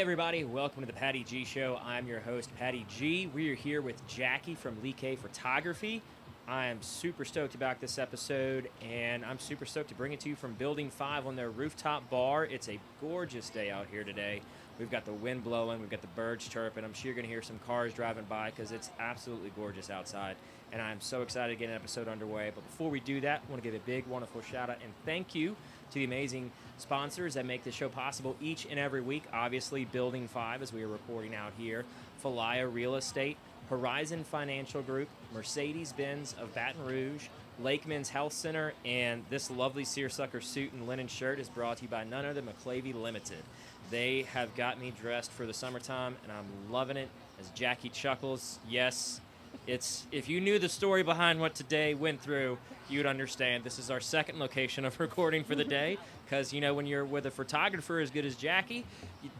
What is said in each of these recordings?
Everybody, welcome to the Patty G Show. I'm your host, Patty G. We are here with Jackie from Lee K Photography. I am super stoked about this episode, and I'm super stoked to bring it to you from Building 5 on their rooftop bar. It's a gorgeous day out here today. We've got the wind blowing, we've got the birds chirping. I'm sure you're going to hear some cars driving by because it's absolutely gorgeous outside. And I'm so excited to get an episode underway. But before we do that, I want to give a big, wonderful shout out and thank you to the amazing sponsors that make this show possible each and every week. Obviously, Building 5, as we are reporting out here, Falaya Real Estate, Horizon Financial Group, Mercedes Benz of Baton Rouge, Lake Men's Health Center, and this lovely seersucker suit and linen shirt is brought to you by none other than McLavy Limited. They have got me dressed for the summertime, and I'm loving it. As Jackie chuckles, yes, it's if you knew the story behind what today went through, you'd understand. This is our second location of recording for the day because you know when you're with a photographer as good as Jackie,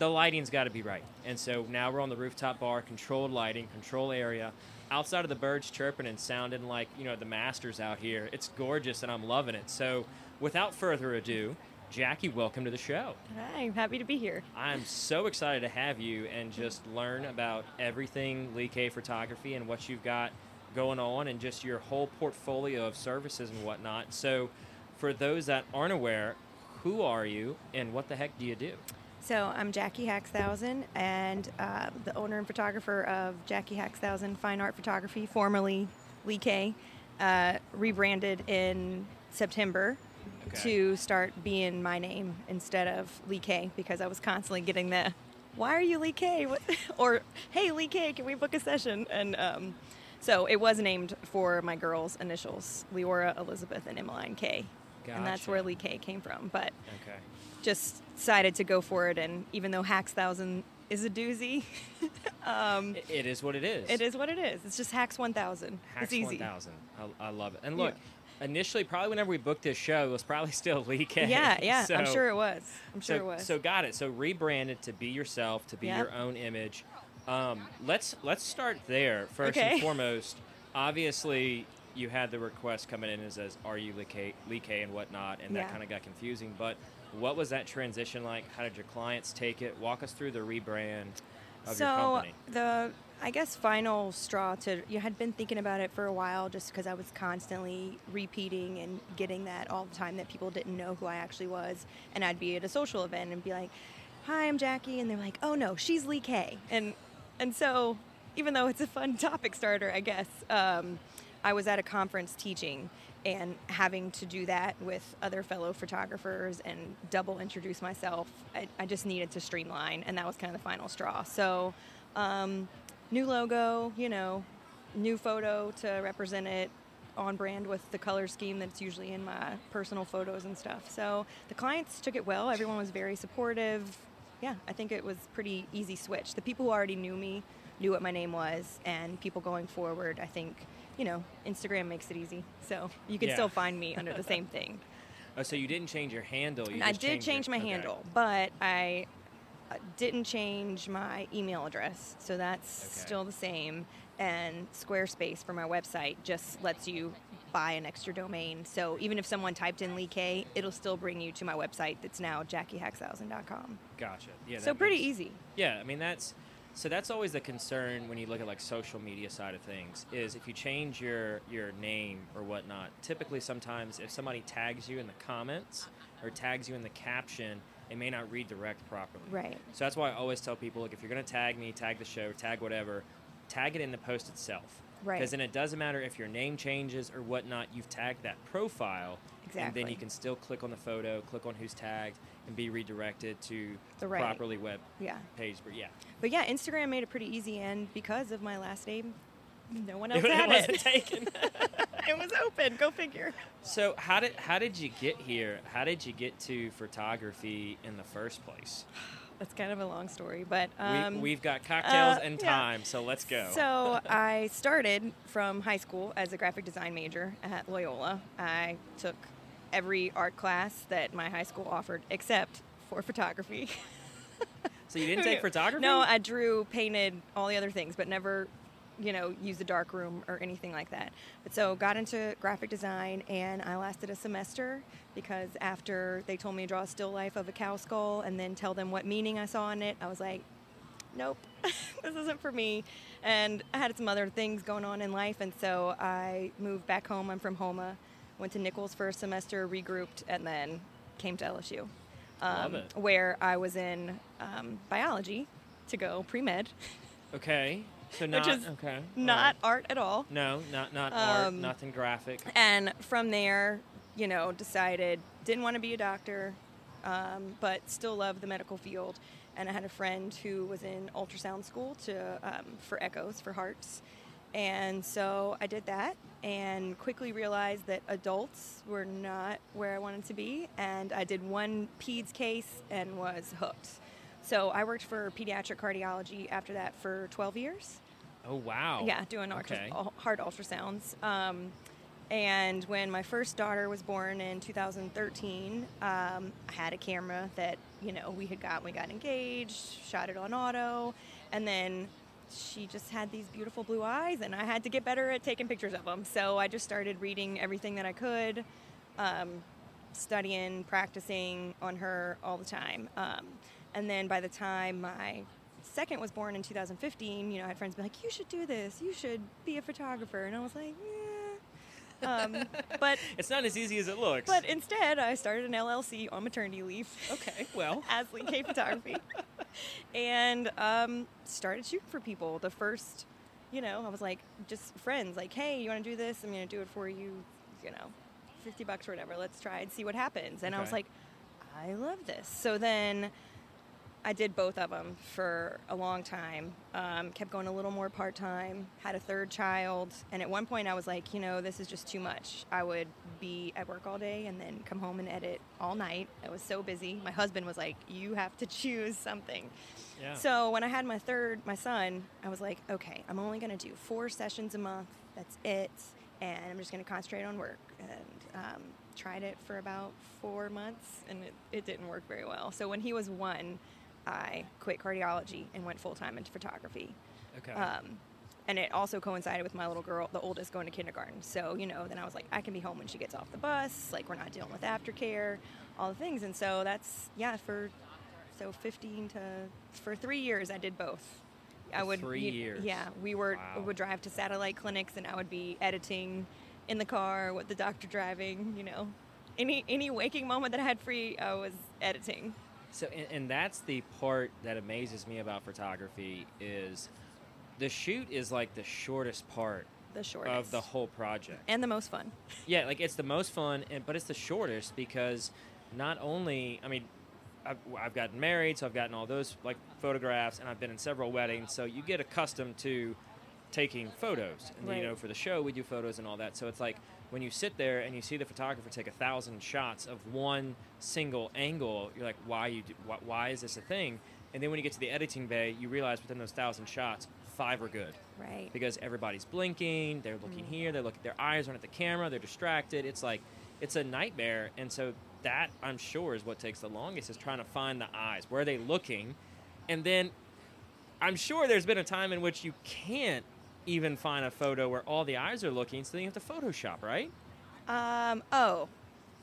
the lighting's got to be right. And so now we're on the rooftop bar, controlled lighting, control area. Outside of the birds chirping and sounding like you know the masters out here, it's gorgeous and I'm loving it. So, without further ado, Jackie, welcome to the show. Hi, I'm happy to be here. I'm so excited to have you and just learn about everything Lee K Photography and what you've got going on and just your whole portfolio of services and whatnot. So, for those that aren't aware, who are you and what the heck do you do? So, I'm Jackie Haxthausen and uh, the owner and photographer of Jackie Haxthausen Fine Art Photography, formerly Lee K, uh, rebranded in September Okay. to start being my name instead of Lee K because I was constantly getting the, why are you Lee K? Or, hey, Lee K, can we book a session? And um, so it was named for my girls' initials, Leora, Elizabeth, and Emmeline K. And that's where Lee K came from. But Okay. just decided to go for it. And even though Hacks Thousand is a doozy, um, It- it is what it is. it is what it is. It's just Hacks One Thousand. Hacks It's easy. 1000. I, I love it. And look, initially, probably whenever we booked this show, it was probably still Lee K. Yeah, yeah. I'm sure it was. I'm sure so, it was. So got it. So rebranded to be yourself, to be Yep. your own image. Um, let's let's start there first and foremost. Obviously, you had the request coming in as, as are you Lee K, and whatnot, and that Yeah. kind of got confusing. But what was that transition like? How did your clients take it? Walk us through the rebrand of so your company. the I guess final straw to you had been thinking about it for a while just because I was constantly repeating and getting that all the time that people didn't know who I actually was and I'd be at a social event and be like hi I'm Jackie and they're like oh no she's Lee K and and so even though it's a fun topic starter I guess um, I was at a conference teaching and having to do that with other fellow photographers and double introduce myself, I, I just needed to streamline, and that was kind of the final straw. So, um, new logo, you know, new photo to represent it on brand with the color scheme that's usually in my personal photos and stuff. So the clients took it well. Everyone was very supportive. Yeah, I think it was pretty easy switch. The people who already knew me knew what my name was, and people going forward, I think, you know, Instagram makes it easy. So you can Yeah. still find me under the same thing. Oh, so you didn't change your handle. You I did changed your- change my okay. handle, but I uh, didn't change my email address. So that's Okay. still the same. And Squarespace for my website just lets you buy an extra domain. So even if someone typed in Lee K, it'll still bring you to my website that's now jackiehaxthausen.com. Gotcha. Yeah. so pretty makes- easy. Yeah, I mean that's so that's always the concern when you look at like social media side of things is if you change your your name or whatnot. Typically, sometimes if somebody tags you in the comments or tags you in the caption, it may not redirect properly. Right. So that's why I always tell people, look, if you're gonna tag me, tag the show, tag whatever, tag it in the post itself. Right. Because then it doesn't matter if your name changes or whatnot. You've tagged that profile. And then Exactly. you can still click on the photo, click on who's tagged, and be redirected to The right- properly web Yeah. page. But yeah, But yeah, Instagram made it pretty easy, and because of my last name, no one else it had wasn't it. taken. it was open. Go figure. so how did how did you get here? How did you get to photography in the first place? That's kind of a long story, but um, we, we've got cocktails uh, and yeah. time, so let's go. So I started from high school as a graphic design major at Loyola. I took every art class that my high school offered except for photography. So you didn't take photography? No, I drew, painted, all the other things, but never you know, used the dark room or anything like that. But so got into graphic design and I lasted a semester because after they told me to draw a still life of a cow skull and then tell them what meaning I saw in it, I was like, nope, this isn't for me. And I had some other things going on in life, and so I moved back home. I'm from Houma, went to Nicholls for a semester, regrouped, and then came to LSU, um, where I was in um, biology to go pre med, Okay. So not is okay. not right. art at all. No, not not art, Um, nothing graphic. And from there, you know, decided didn't want to be a doctor, um, but still loved the medical field. And I had a friend who was in ultrasound school to um, for echoes for hearts, and so I did that and quickly realized that adults were not where I wanted to be. And I did one peds case and was hooked. So I worked for pediatric cardiology after that for 12 years. Oh wow. Yeah, doing Okay. hard ultrasounds. Um, and when my first daughter was born in 2013, um, I had a camera that you know we had got. We got engaged, shot it on auto, and then she just had these beautiful blue eyes, and I had to get better at taking pictures of them. So I just started reading everything that I could, um, studying, practicing on her all the time. Um, and then by the time my second was born in 2015, you know, I had friends be like, "You should do this. You should be a photographer," and I was like, "Yeah." Um, but It's not as easy as it looks. but instead, I started an LLC on maternity leave okay. Well. as Lee K Photography, and um, started shooting for people. The first, you know, I was like, just friends, like, "Hey, you want to do this? I'm going to do it for you." You know, 50 bucks or whatever. Let's try and see what happens. And I was like, I love this. So then I did both of them for a long time. Um, kept going a little more part time. Had a third child, and at one point I was like, you know, this is just too much. I would be at work all day and then come home and edit all night. I was so busy. My husband was like, you have to choose something. Yeah. So when I had my third, my son, I was like, okay, I'm only going to do four sessions a month. That's it. And I'm just going to concentrate on work. And um, tried it for about four months, and it, it didn't work very well. So when he was one, I quit cardiology and went full time into photography. okay. Um, and it also coincided with my little girl, the oldest, going to kindergarten. So, you know, then I was like, I can be home when she gets off the bus. Like, we're not dealing with aftercare, all the things. And so that's, yeah, for, so 15 to, for three years, I did both. I would, three you- years. Yeah, we were, Wow. would drive to satellite clinics and I would be editing in the car with the doctor driving, you know. Any, any waking moment that I had free, I was editing. So, and, and that's the part that amazes me about photography is the shoot is like the shortest part The shortest. of the whole project. and the most fun. Yeah, like it's the most fun, and but it's the shortest because not only I mean, I've, I've gotten married, so I've gotten all those like photographs, and I've been in several weddings, so you get accustomed to taking photos. And you know, for the show, we do photos and all that. So it's like when you sit there and you see the photographer take a thousand shots of one single angle, you're like, why you do, why, why is this a thing? And then when you get to the editing bay, you realize within those thousand shots, five are good Right. because everybody's blinking, they're looking mm-hmm. here, they're looking, their eyes aren't at the camera, they're distracted. It's like it's a nightmare, and so that I'm sure is what takes the longest is trying to find the eyes. Where are they looking? And then I'm sure there's been a time in which you can't even find a photo where all the eyes are looking, so then you have to Photoshop, right? Um. Oh,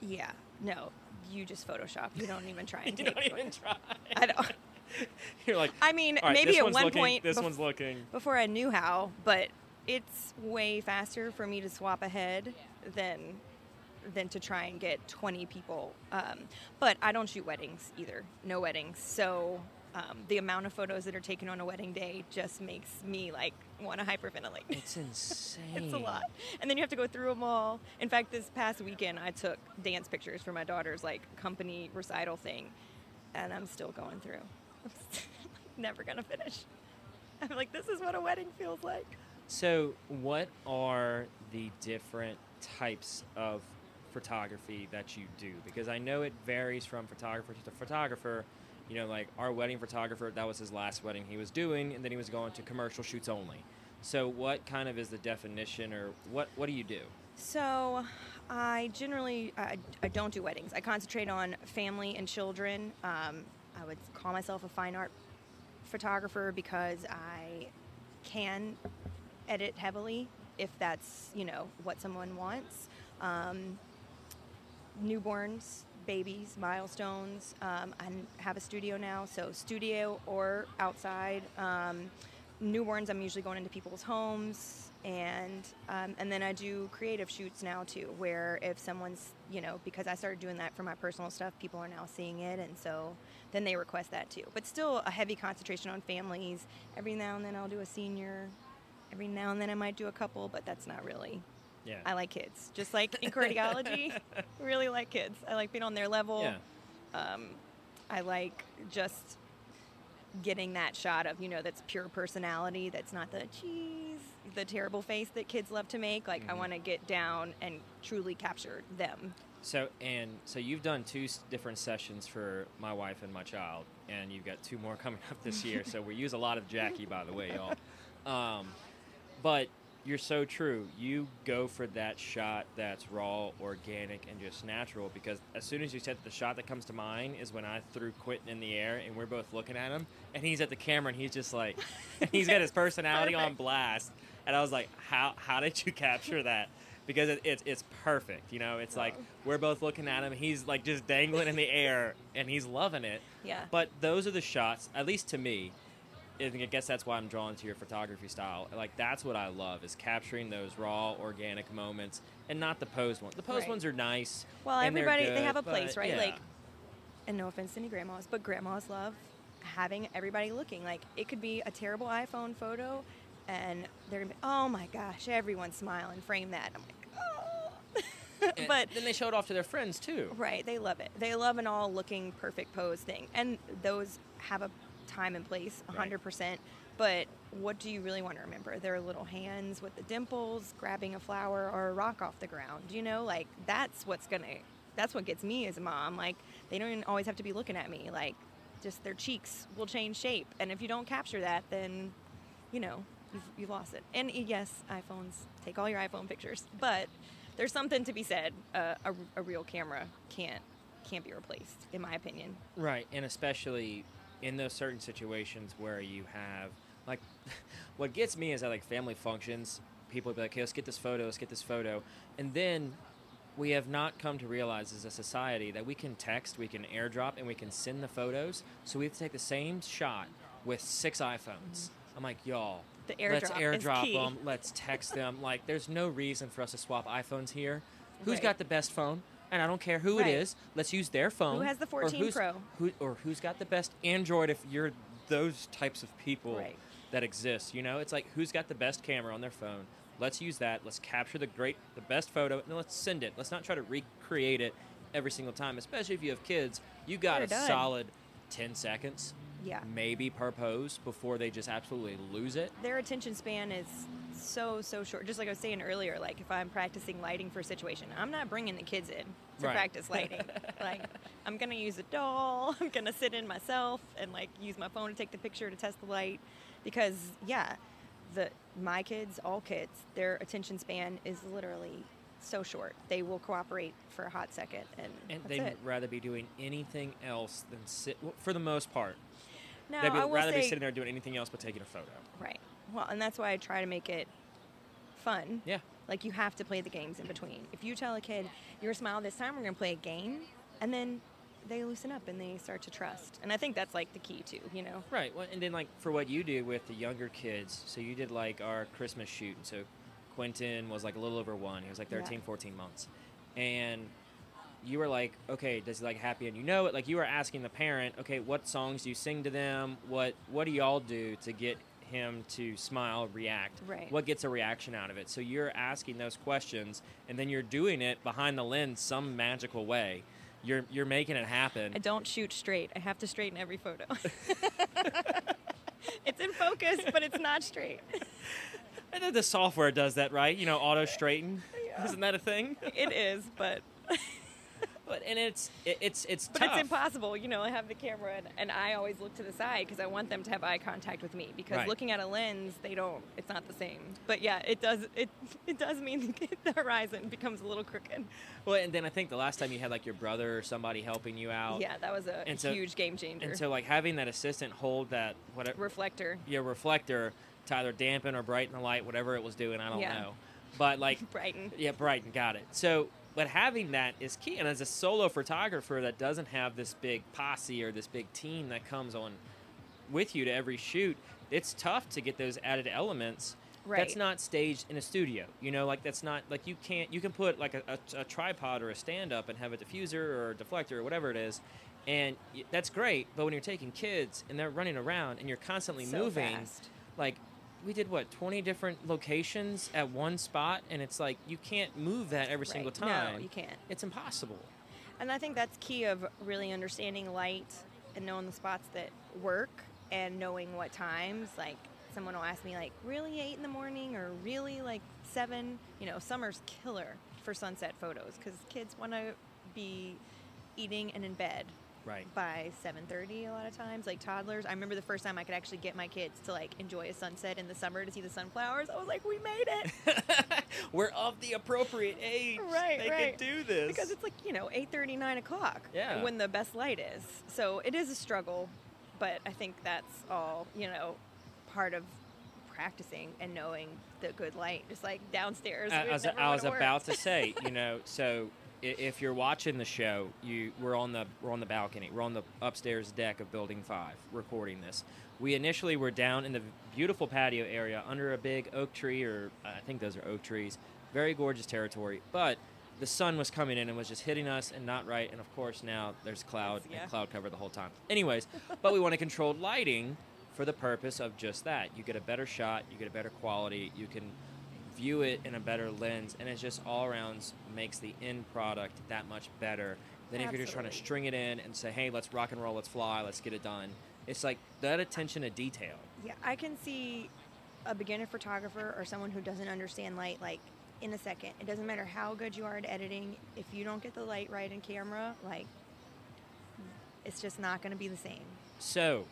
yeah. No, you just Photoshop. You don't even try and you take. don't even try. I don't. You're like, I mean, all right, maybe at one looking, point this bef- one's looking. before I knew how, but it's way faster for me to swap ahead than than to try and get 20 people. Um, but I don't shoot weddings either. No weddings. So um, the amount of photos that are taken on a wedding day just makes me like want to hyperventilate. It's insane. It's a lot. And then you have to go through them all. In fact, this past weekend, I took dance pictures for my daughter's like company recital thing, and I'm still going through. I'm never gonna finish. I'm like, this is what a wedding feels like. So, what are the different types of photography that you do? Because I know it varies from photographer to photographer. You know, like our wedding photographer, that was his last wedding he was doing, and then he was going to commercial shoots only. So, what kind of is the definition, or what what do you do? So, I generally I, I don't do weddings. I concentrate on family and children. Um, I would call myself a fine art photographer because I can edit heavily if that's you know what someone wants. Um, newborns, babies, milestones. Um, I have a studio now, so studio or outside. Um, newborns, I'm usually going into people's homes, and um, and then I do creative shoots now too, where if someone's you know because I started doing that for my personal stuff, people are now seeing it, and so then they request that too. But still a heavy concentration on families. Every now and then I'll do a senior. Every now and then I might do a couple, but that's not really Yeah. I like kids. Just like in cardiology, really like kids. I like being on their level. yeah. Um, I like just getting that shot of, you know, that's pure personality. That's not the cheese, the terrible face that kids love to make. Like, I Mhm. want to get down and truly capture them. So and so you've done two different sessions for my wife and my child, and you've got two more coming up this year. so we use a lot of Jackie, by the way, y'all. Um, but you're so true. You go for that shot that's raw, organic, and just natural. Because as soon as you said the shot that comes to mind is when I threw Quentin in the air, and we're both looking at him, and he's at the camera, and he's just like, he's got his personality on blast. And I was like, how how did you capture that? Because it, it's it's perfect. You know, it's like Oh. we're both looking at him. He's like just dangling in the air, and he's loving it. Yeah. But those are the shots, at least to me. I I guess that's why I'm drawn to your photography style. Like that's what I love is capturing those raw, organic moments, and not the posed ones. The posed Right. ones are nice. Well, everybody, they have a place, right? yeah. Like, and no offense to any grandmas, but grandmas love having everybody looking. Like, it could be a terrible iPhone photo, and they're gonna be, oh my gosh, everyone smile and frame that. I'm like, oh. But then they show it off to their friends too. right, they love it. They love an all looking perfect pose thing, and those have a time and place, 100%. But what do you really want to remember? Their little hands with the dimples, grabbing a flower or a rock off the ground. You know, like that's what's gonna, that's what gets me as a mom. Like they don't always have to be looking at me. Like just their cheeks will change shape, and if you don't capture that, then, you know, you've, you've lost it. And yes, iPhones take all your iPhone pictures, but there's something to be said. Uh, a, a real camera can't can't be replaced, in my opinion. Right, and especially in those certain situations where you have like what gets me is that like family functions, people be like, "Hey, let's get this photo, let's get this photo," and then we have not come to realize as a society that we can text, we can airdrop, and we can send the photos. So we have to take the same shot with six iPhones. I'm like, y'all, The let's airdrop them, let's text them. Like, there's no reason for us to swap iPhones here. Who's Right. got the best phone? And I don't care who Right. it is. Let's use their phone. Who has the or 14 who's- Pro? Who or who's got the best Android? If you're those types of people Right. that exist, you know, it's like who's got the best camera on their phone. Let's use that. Let's capture the great, the best photo, and let's send it. Let's not try to recreate it every single time. Especially if you have kids, you got a done. solid ten seconds, Yeah. maybe per pose, before they just absolutely lose it. their attention span is so so short just like i was saying earlier like if i'm practicing lighting for a situation i'm not bringing the kids in to Right. practice lighting like i'm gonna use a doll i'm gonna sit in myself and like use my phone to take the picture to test the light because yeah the my kids all kids their attention span is literally so short they will cooperate for a hot second and, And they'd it rather be doing anything else than sit. well, For the most part, now they'd be, rather be sitting there doing anything else but taking a photo. Right. Well, and that's why I try to make it fun. Yeah. Like you have to play the games in between. If you tell a kid, "You're smile this time, we're gonna play a game," and then they loosen up and they start to trust. And I think that's like the key too. You know. Right. Well, and then like for what you do with the younger kids, so you did like our Christmas shoot. And so Quentin was like a little over one. He was like Yeah. 13, 14 months. And you were like, okay, does he like happy and you know it? Like you were asking the parent, okay, what songs do you sing to them? What what do y'all do to get him to smile, react? Right. What gets a reaction out of it? So you're asking those questions and then you're doing it behind the lens some magical way. You're you're making it happen. I don't shoot straight. I have to straighten every photo. it's in focus, but it's not straight. And then the software does that, right? You know, auto straighten. Isn't that a thing? It is, But and it's it, it's it's But tough. it's impossible, you know. I have the camera, and, and I always look to the side because I want them to have eye contact with me. Because Right. looking at a lens, they don't. It's not the same. But yeah, it does. It it does mean the horizon becomes a little crooked. Well, and then I think the last time you had like your brother or somebody helping you out. Yeah, that was a And so- huge game changer. And so like having that assistant hold that whatever Reflector, your reflector to either dampen or brighten the light, whatever it was doing, I don't Yeah. know. But like Brighten. Yeah, Brighten, got it. So, but having that is key. And as a solo photographer that doesn't have this big posse or this big team that comes on with you to every shoot, it's tough to get those added elements. Right. That's not staged in a studio. You know, like that's not like you can't. You can put like a, a, a tripod or a stand up and have a diffuser or a deflector or whatever it is, and that's great. But when you're taking kids and they're running around and you're constantly So moving, fast. like we did what 20 different locations at one spot and it's like you can't move that every single time No, you can't. it's impossible And I think that's key of really understanding light and knowing the spots that work and knowing what times. Like someone will ask me like, really eight in the morning or really like seven? You know, summer's killer for sunset photos because kids want to be eating and in bed right. by 7.30 a lot of times like toddlers. I remember the first time i could actually get my kids to like enjoy a sunset in the summer to see the sunflowers. I was like we made it. We're of the appropriate age. Right, they right. can do this. Because it's like you know 8.30 9 o'clock Yeah. when the best light is. So it is a struggle but i think that's all you know part of practicing and knowing the good light. Just like downstairs A- it as I was about to say, you know, so i- if you're watching the show, you we're on the we're on the balcony, we're on the upstairs deck of Building Five, recording this. We initially were down in the beautiful patio area under a big oak tree, or I think those are oak trees. Very gorgeous territory, but the sun was coming in and was just hitting us and not right. And of course, now there's cloud Yeah. and cloud cover the whole time. Anyways, but we want to control lighting for the purpose of just that. You get a better shot, you get a better quality, you can view it in a better lens, and it just all around makes the end product that much better than if you're just trying to string it in and say, hey, let's rock and roll, let's fly, let's get it done. It's like that attention to detail. Yeah, I can see a beginner photographer or someone who doesn't understand light like in a second. It doesn't matter how good you are at editing. If you don't get the light right in camera, like it's just not going to be the same. So,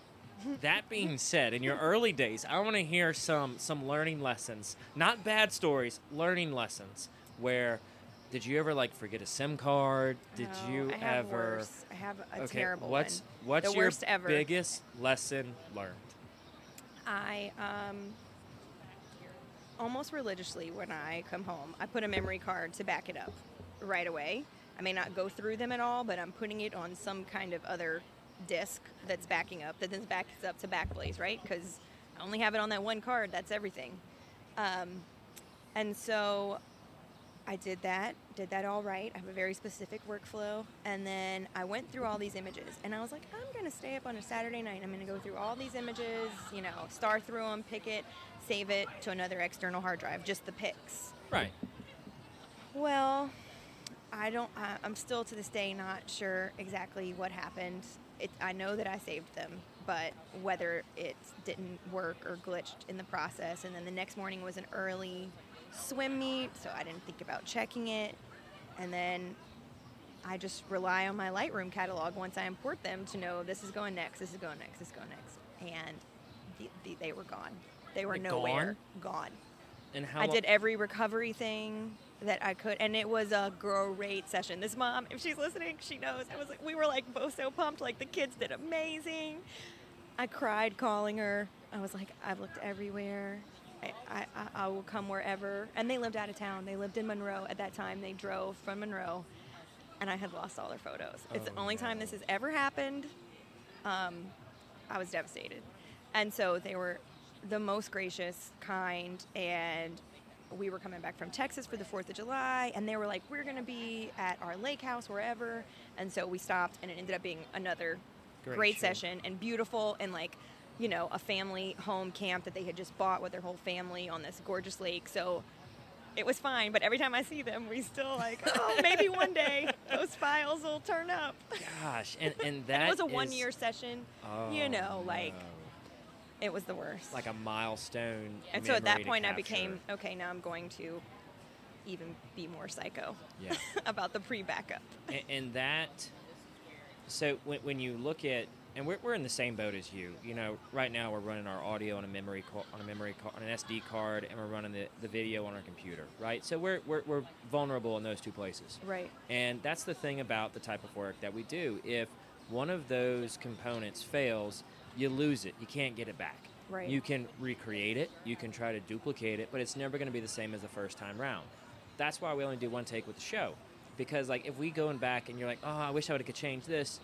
that being said, in your early days, I want to hear some some learning lessons, not bad stories, learning lessons. Where did you ever like forget a SIM card? Did No, you I have ever? Worse. I have a okay, terrible what's one. what's The your worst ever. biggest lesson learned? I um almost religiously when I come home, I put a memory card to back it up right away. I may not go through them at all, but I'm putting it on some kind of other disc that's backing up that then backs up to Backblaze, right? Because I only have it on that one card. That's everything. Um, and so I did that, did that all right. I have a very specific workflow. And then I went through all these images and I was like, I'm going to stay up on a Saturday night. I'm going to go through all these images, you know, star through them, pick it, save it to another external hard drive, just the pics. Right. Well, I don't, I, I'm still to this day not sure exactly what happened. It, I know that I saved them, but whether it didn't work or glitched in the process. And then the next morning was an early swim meet, so I didn't think about checking it. And then I just rely on my Lightroom catalog once I import them to know this is going next, this is going next, this is going next. And the, the, they were gone. They were They're nowhere. Gone. And how I did every recovery thing that I could, and it was a great session. This mom, if she's listening, she knows. I was like, we were like both so pumped. Like the kids did amazing. I cried calling her. I was like, I've looked everywhere. I, I, I- will come wherever. And they lived out of town. They lived in Monroe at that time. They drove from Monroe, and I had lost all their photos. It's the Oh, only time this has ever happened. Um, I was devastated. And so they were the most gracious, kind, and we were coming back from Texas for the 4th of July, and they were like, We're going to be at our lake house, wherever. And so we stopped, and it ended up being another Great great, session and beautiful, and like, you know, a family home camp that they had just bought with their whole family on this gorgeous lake. So it was fine, but every time I see them, we still like, oh, maybe one day those files will turn up. Gosh, and and that And it was a one year session. Oh, you know, like no. It was the worst. like a milestone. and so at that point, I became okay. Now I'm going to even be more psycho Yeah. about the pre-backup. and, and that so when, when you look at and we're, we're in the same boat as you you know right now we're running our audio on a memory ca- on a memory on an sd card and we're running the, the video on our computer right so we're, we're, we're vulnerable in those two places Right. and that's the thing about the type of work that we do if one of those components fails you lose it. You can't get it back. Right. you can recreate it. You can try to duplicate it but it's never going to be the same as the first time round. That's why we only do one take with the show because like if we going back and you're like oh i wish i would have changed this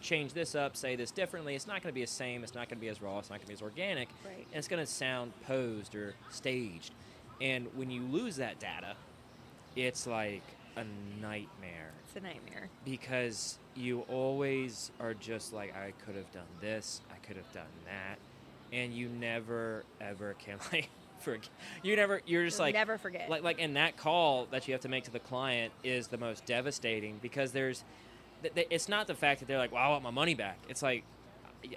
change this up say this differently it's not going to be the same it's not going to be as raw it's not going to be as organic Right. and it's going to sound posed or staged. And when you lose that data it's like a nightmare. It's a nightmare. because you always are just like i could have done this could have done that and you never ever can like forget you never you're just You'll like never forget. like like and that call that you have to make to the client is the most devastating because there's th- th- it's not the fact that they're like well i want my money back it's like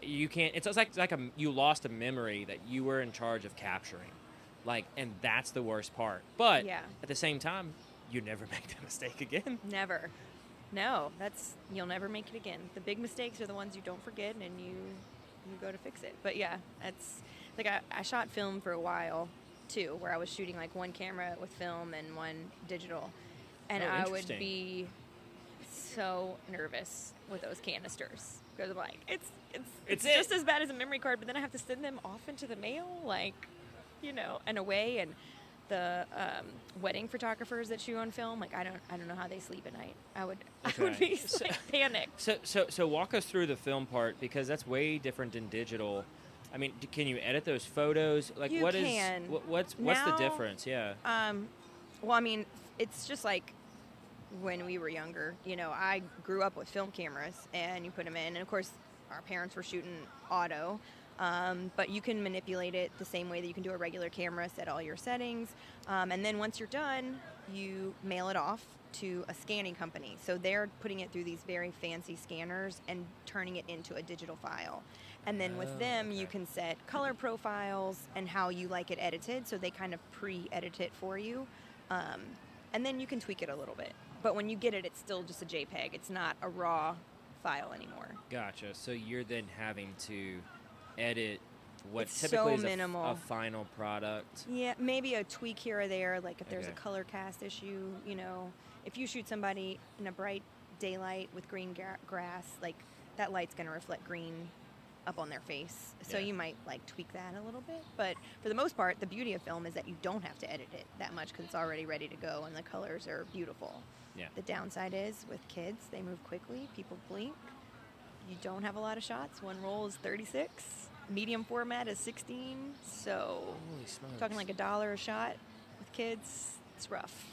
you can't it's like it's like a, you lost a memory that you were in charge of capturing like and that's the worst part but Yeah. at the same time you never make that mistake again Never. No, that's you'll never make it again. The big mistakes are the ones you don't forget and you you go to fix it. But yeah, that's like I, I shot film for a while too, where I was shooting like one camera with film and one digital. And Oh, I would be so nervous with those canisters. Because I'm like, it's it's It's it's, it. just as bad as a memory card, but then I have to send them off into the mail, like, you know, and away and the um, wedding photographers that shoot on film, like I don't, I don't know how they sleep at night. I would, I would be So- like, panicked. So, so, so walk us through the film part because that's way different than digital. I mean, d- can you edit those photos? Like, You what is can. what, what's what's the difference? Yeah. Um, well, I mean, it's just like when we were younger. You know, I grew up with film cameras, and you put them in, and of course, our parents were shooting auto. Um, but you can manipulate it the same way that you can do a regular camera, set all your settings, um, and then once you're done, you mail it off to a scanning company. So they're putting it through these very fancy scanners and turning it into a digital file. And then with Oh, them, you can set color profiles and how you like it edited. So they kind of pre-edit it for you, um, and then you can tweak it a little bit. But when you get it, it's still just a JPEG. It's not a raw file anymore. Gotcha. So you're then having to edit what It's so typically is minimal. a, final product. Yeah, maybe a tweak here or there, like if there's Okay. a color cast issue, you know, if you shoot somebody in a bright daylight with green gra- grass, like that light's going to reflect green up on their face. So Yeah. you might like tweak that a little bit, but for the most part, the beauty of film is that you don't have to edit it that much because it's already ready to go and the colors are beautiful. Yeah. The downside is with kids, they move quickly, people blink. You don't have a lot of shots. One roll is 36. Medium format is 16. So Holy! Talking like a dollar a shot with kids, it's rough.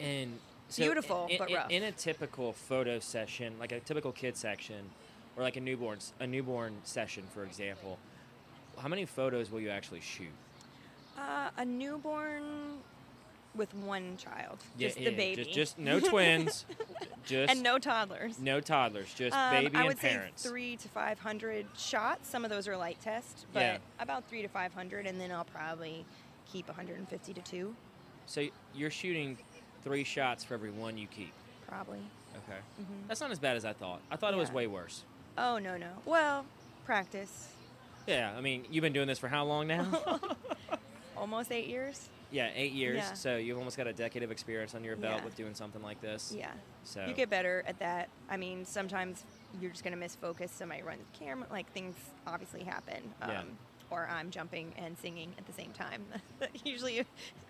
and so Beautiful, in, but in, rough. in a typical photo session, like a typical kid section, or like a newborn a newborn session, for example, how many photos will you actually shoot? Uh, a newborn with one child, Yeah, just yeah, the baby, Just, just no twins. just and no toddlers. no toddlers. Just Um, baby I and would parents. say three to five hundred shots. Some of those are light tests, but Yeah. about three to five hundred, and then I'll probably keep 150 to two, So you're shooting three shots for every one you keep. probably. Okay. hmm That's not as bad as I thought. I thought it was way worse. Oh no no. Well, practice. Yeah, I mean, you've been doing this for how long now? Almost eight years. Yeah, eight years. Yeah. So you've almost got a decade of experience on your belt Yeah. with doing something like this. Yeah. So You get better at that. I mean, sometimes you're just going to miss focus. Somebody runs the camera. Like, things obviously happen. Um, Yeah. Or I'm jumping and singing at the same time. Usually, if,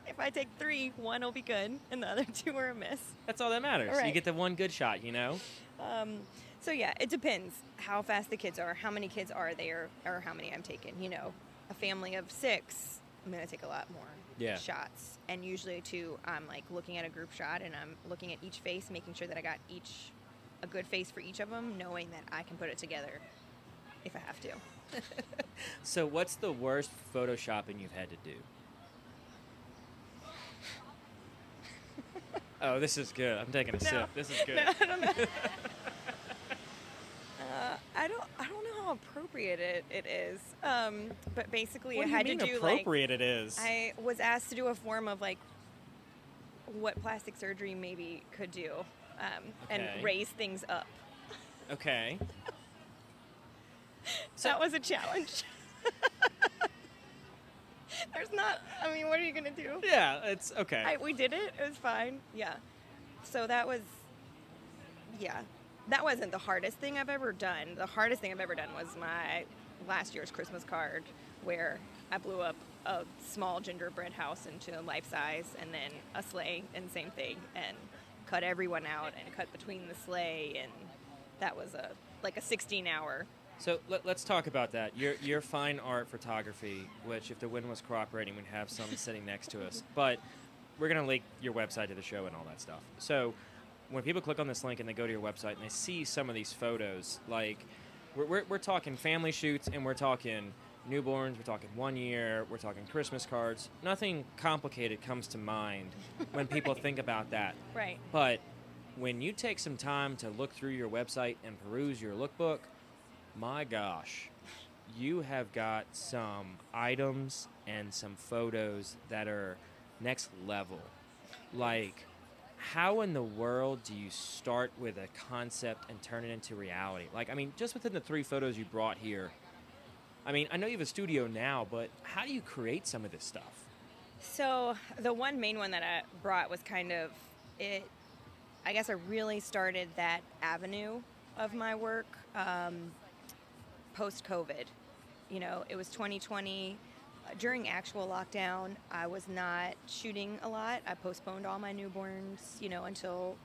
if I take three, one will be good, and the other two are a miss. that's all that matters. You get the one good shot, you know. Um, so, yeah, it depends how fast the kids are, how many kids are there, or how many I'm taking. You know, a family of six, I'm going to take a lot more Yeah. shots. And usually, too, I'm like looking at a group shot and I'm looking at each face, making sure that I got each a good face for each of them, knowing that I can put it together if I have to. So what's the worst photoshopping you've had to do? oh, this is good. I'm taking a No. sip. This is good. No, I don't know. Uh, I don't. I don't know how appropriate it, it is. Um, but basically, what I had to do appropriate it is? I was asked to do a form of like what plastic surgery maybe could do um, Okay. and raise things up. Okay. so that was a challenge. There's not. I mean, what are you gonna do? Yeah, it's okay. I, we did it. It was fine. Yeah. So that was, yeah, that wasn't the hardest thing I've ever done. The hardest thing I've ever done was my last year's Christmas card, where I blew up a small gingerbread house into life size, and then a sleigh, and same thing, and cut everyone out and cut between the sleigh, and that was a like a 16 hour. So let, us talk about that. Your your fine art photography, which if the wind was cooperating, we'd have some sitting next to us. But we're gonna link your website to the show and all that stuff. So when people click on this link and they go to your website and they see some of these photos, like we're, we're, we're talking family shoots and we're talking newborns, we're talking one year, we're talking Christmas cards. Nothing complicated comes to mind when people think about that. Right. But when you take some time to look through your website and peruse your lookbook, my gosh, you have got some items and some photos that are next level. Like, how in the world do you start with a concept and turn it into reality? Like, I mean, just within the three photos you brought here, I mean, I know you have a studio now, but how do you create some of this stuff? So the one main one that I brought was kind of it. I guess I really started that avenue of my work um, post COVID. You know, it was 2020. During actual lockdown, I was not shooting a lot. I postponed all my newborns, you know, until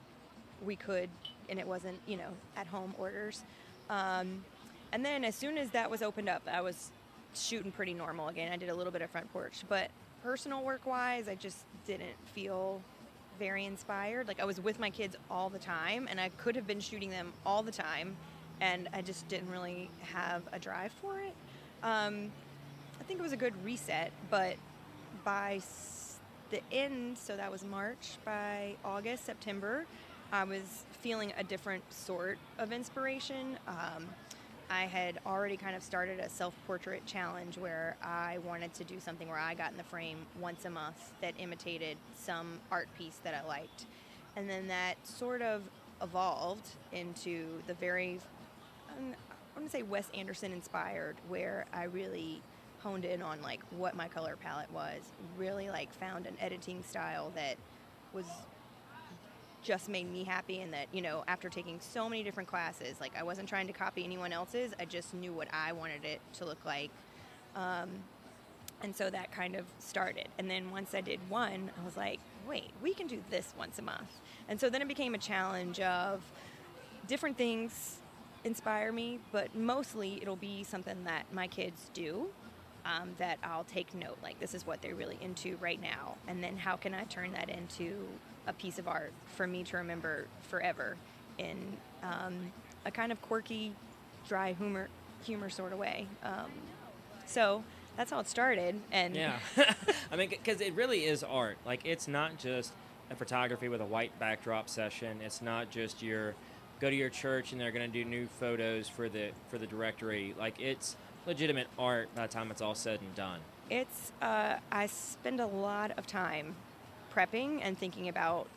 we could, and it wasn't, you know, at home orders. Um, and then as soon as that was opened up, I was shooting pretty normal again. I did a little bit of front porch, but personal work wise, I just didn't feel very inspired. Like I was with my kids all the time, and I could have been shooting them all the time, and I just didn't really have a drive for it. Um, I think it was a good reset, but by the end, so that was March, by August, September, I was feeling a different sort of inspiration. Um, I had already kind of started a self portrait challenge where I wanted to do something where I got in the frame once a month that imitated some art piece that I liked. And then that sort of evolved into the very, um, I want to say Wes Anderson inspired, where I really honed in on like what my color palette was, really like found an editing style that was just made me happy and that you know after taking so many different classes like i wasn't trying to copy anyone else's i just knew what i wanted it to look like um, and so that kind of started. And then once i did one i was like wait we can do this once a month. And so then it became a challenge of different things inspire me but mostly it'll be something that my kids do um, that I'll take note. Like, this is what they're really into right now. And then how can I turn that into a piece of art for me to remember forever in um, a kind of quirky, dry humor, humor sort of way. Um, so that's how it started. And Yeah. I mean, because it really is art. Like, it's not just a photography with a white backdrop session. It's not just your go to your church and they're going to do new photos for the for the directory. Like, it's legitimate art by the time it's all said and done. It's uh, I spend a lot of time prepping and thinking about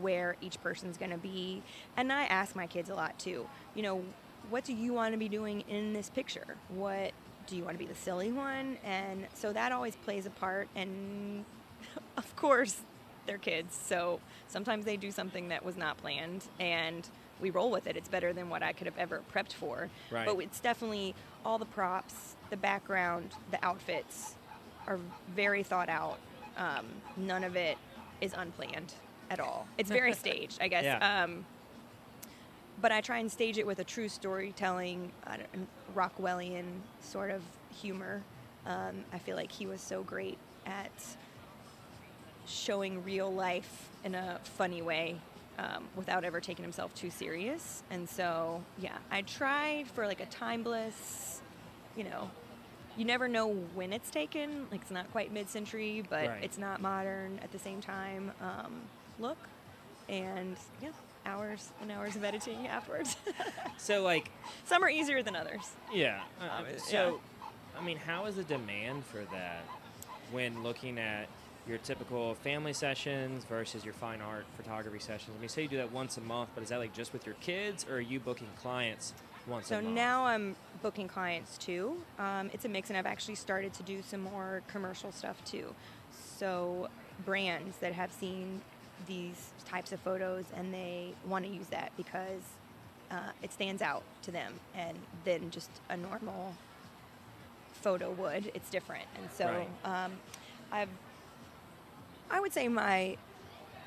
where each person's going to be, and I ask my kids a lot too. You know, what do you want to be doing in this picture? What do you want to be the silly one? And so that always plays a part. And of course, they're kids, so sometimes they do something that was not planned, and we roll with it. It's better than what I could have ever prepped for. Right. But it's definitely all the props, the background, the outfits are very thought out. Um, none of it is unplanned at all. It's very staged, I guess. Yeah. Um, but I try and stage it with a true storytelling, I Rockwellian sort of humor. Um, I feel like he was so great at showing real life in a funny way um, without ever taking himself too serious. And so, yeah, I tried for like a timeless, you know, you never know when it's taken. Like it's not quite mid-century, but Right. it's not modern at the same time. Um, look, and yeah, hours and hours of editing afterwards. So, like, Some are easier than others. yeah. uh, so, I mean, how is the demand for that when looking at your typical family sessions versus your fine art photography sessions? I mean, say you do that once a month, but is that like just with your kids, or are you booking clients once So a month? So now I'm booking clients too. Um, it's a mix, and I've actually started to do some more commercial stuff too. So brands that have seen these types of photos and they want to use that because uh, it stands out to them, and then just a normal photo would. It's different, and so Right. um, I've I would say my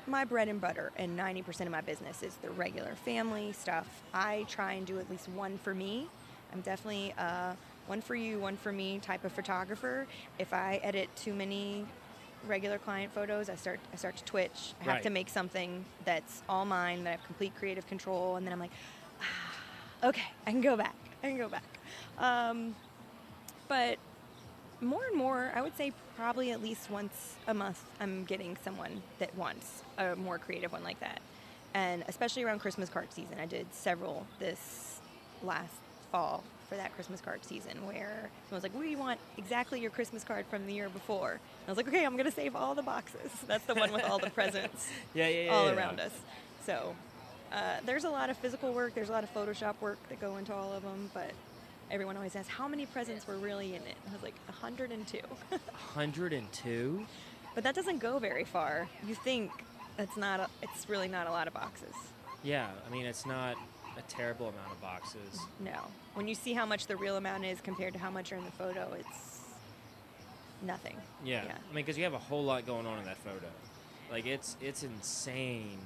my bread and butter and 90% of my business is the regular family stuff. I try and do at least one for me. I'm definitely a one for you, one for me type of photographer. If I edit too many regular client photos, I start I start to twitch. I have to make something that's all mine that I have complete creative control and then I'm like ah, okay, I can go back. I can go back. Um, but more and more, I would say probably at least once a month, I'm getting someone that wants a more creative one like that. And especially around Christmas card season, I did several this last fall for that Christmas card season where someone's like, We want exactly your Christmas card from the year before. And I was like, Okay, I'm going to save all the boxes. That's the one with all the presents yeah, yeah, yeah, all yeah. around us. So uh, there's a lot of physical work, there's a lot of Photoshop work that go into all of them, but everyone always asks how many presents were really in it. I was like 102. 102. but that doesn't go very far. You think that's not a, it's really not a lot of boxes. Yeah, I mean it's not a terrible amount of boxes. No. When you see how much the real amount is compared to how much are in the photo, it's nothing. Yeah, Yeah. I mean because you have a whole lot going on in that photo. Like it's it's insane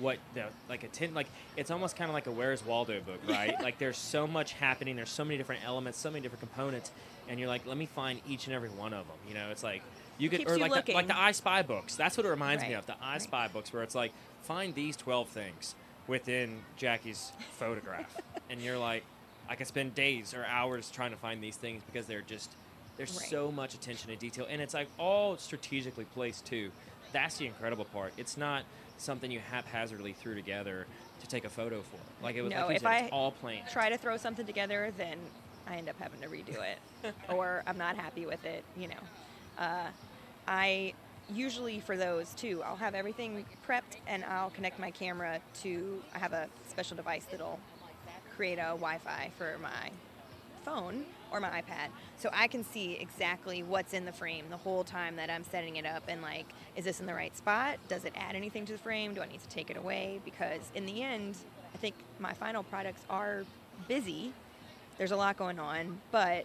what the like a tin like it's almost kind of like a Where's Waldo book, right? like there's so much happening. There's so many different elements, so many different components, and you're like, let me find each and every one of them. You know, it's like you could Keeps or you like the, like the I Spy books. That's what it reminds me of. The I right. Spy books, where it's like find these 12 things within Jackie's photograph, and you're like, I could spend days or hours trying to find these things because they're just there's Right. so much attention to detail, and it's like all strategically placed too. That's the incredible part. It's not something you haphazardly threw together to take a photo for. Like it was No, like if said, I all planned. Try to throw something together, then I end up having to redo it, or I'm not happy with it. You know, uh, I usually for those too, I'll have everything prepped and I'll connect my camera to. I have a special device that'll create a Wi-Fi for my phone or my iPad, so I can see exactly what's in the frame the whole time that I'm setting it up. And like, is this in the right spot? Does it add anything to the frame? Do I need to take it away? Because in the end, I think my final products are busy. There's a lot going on, but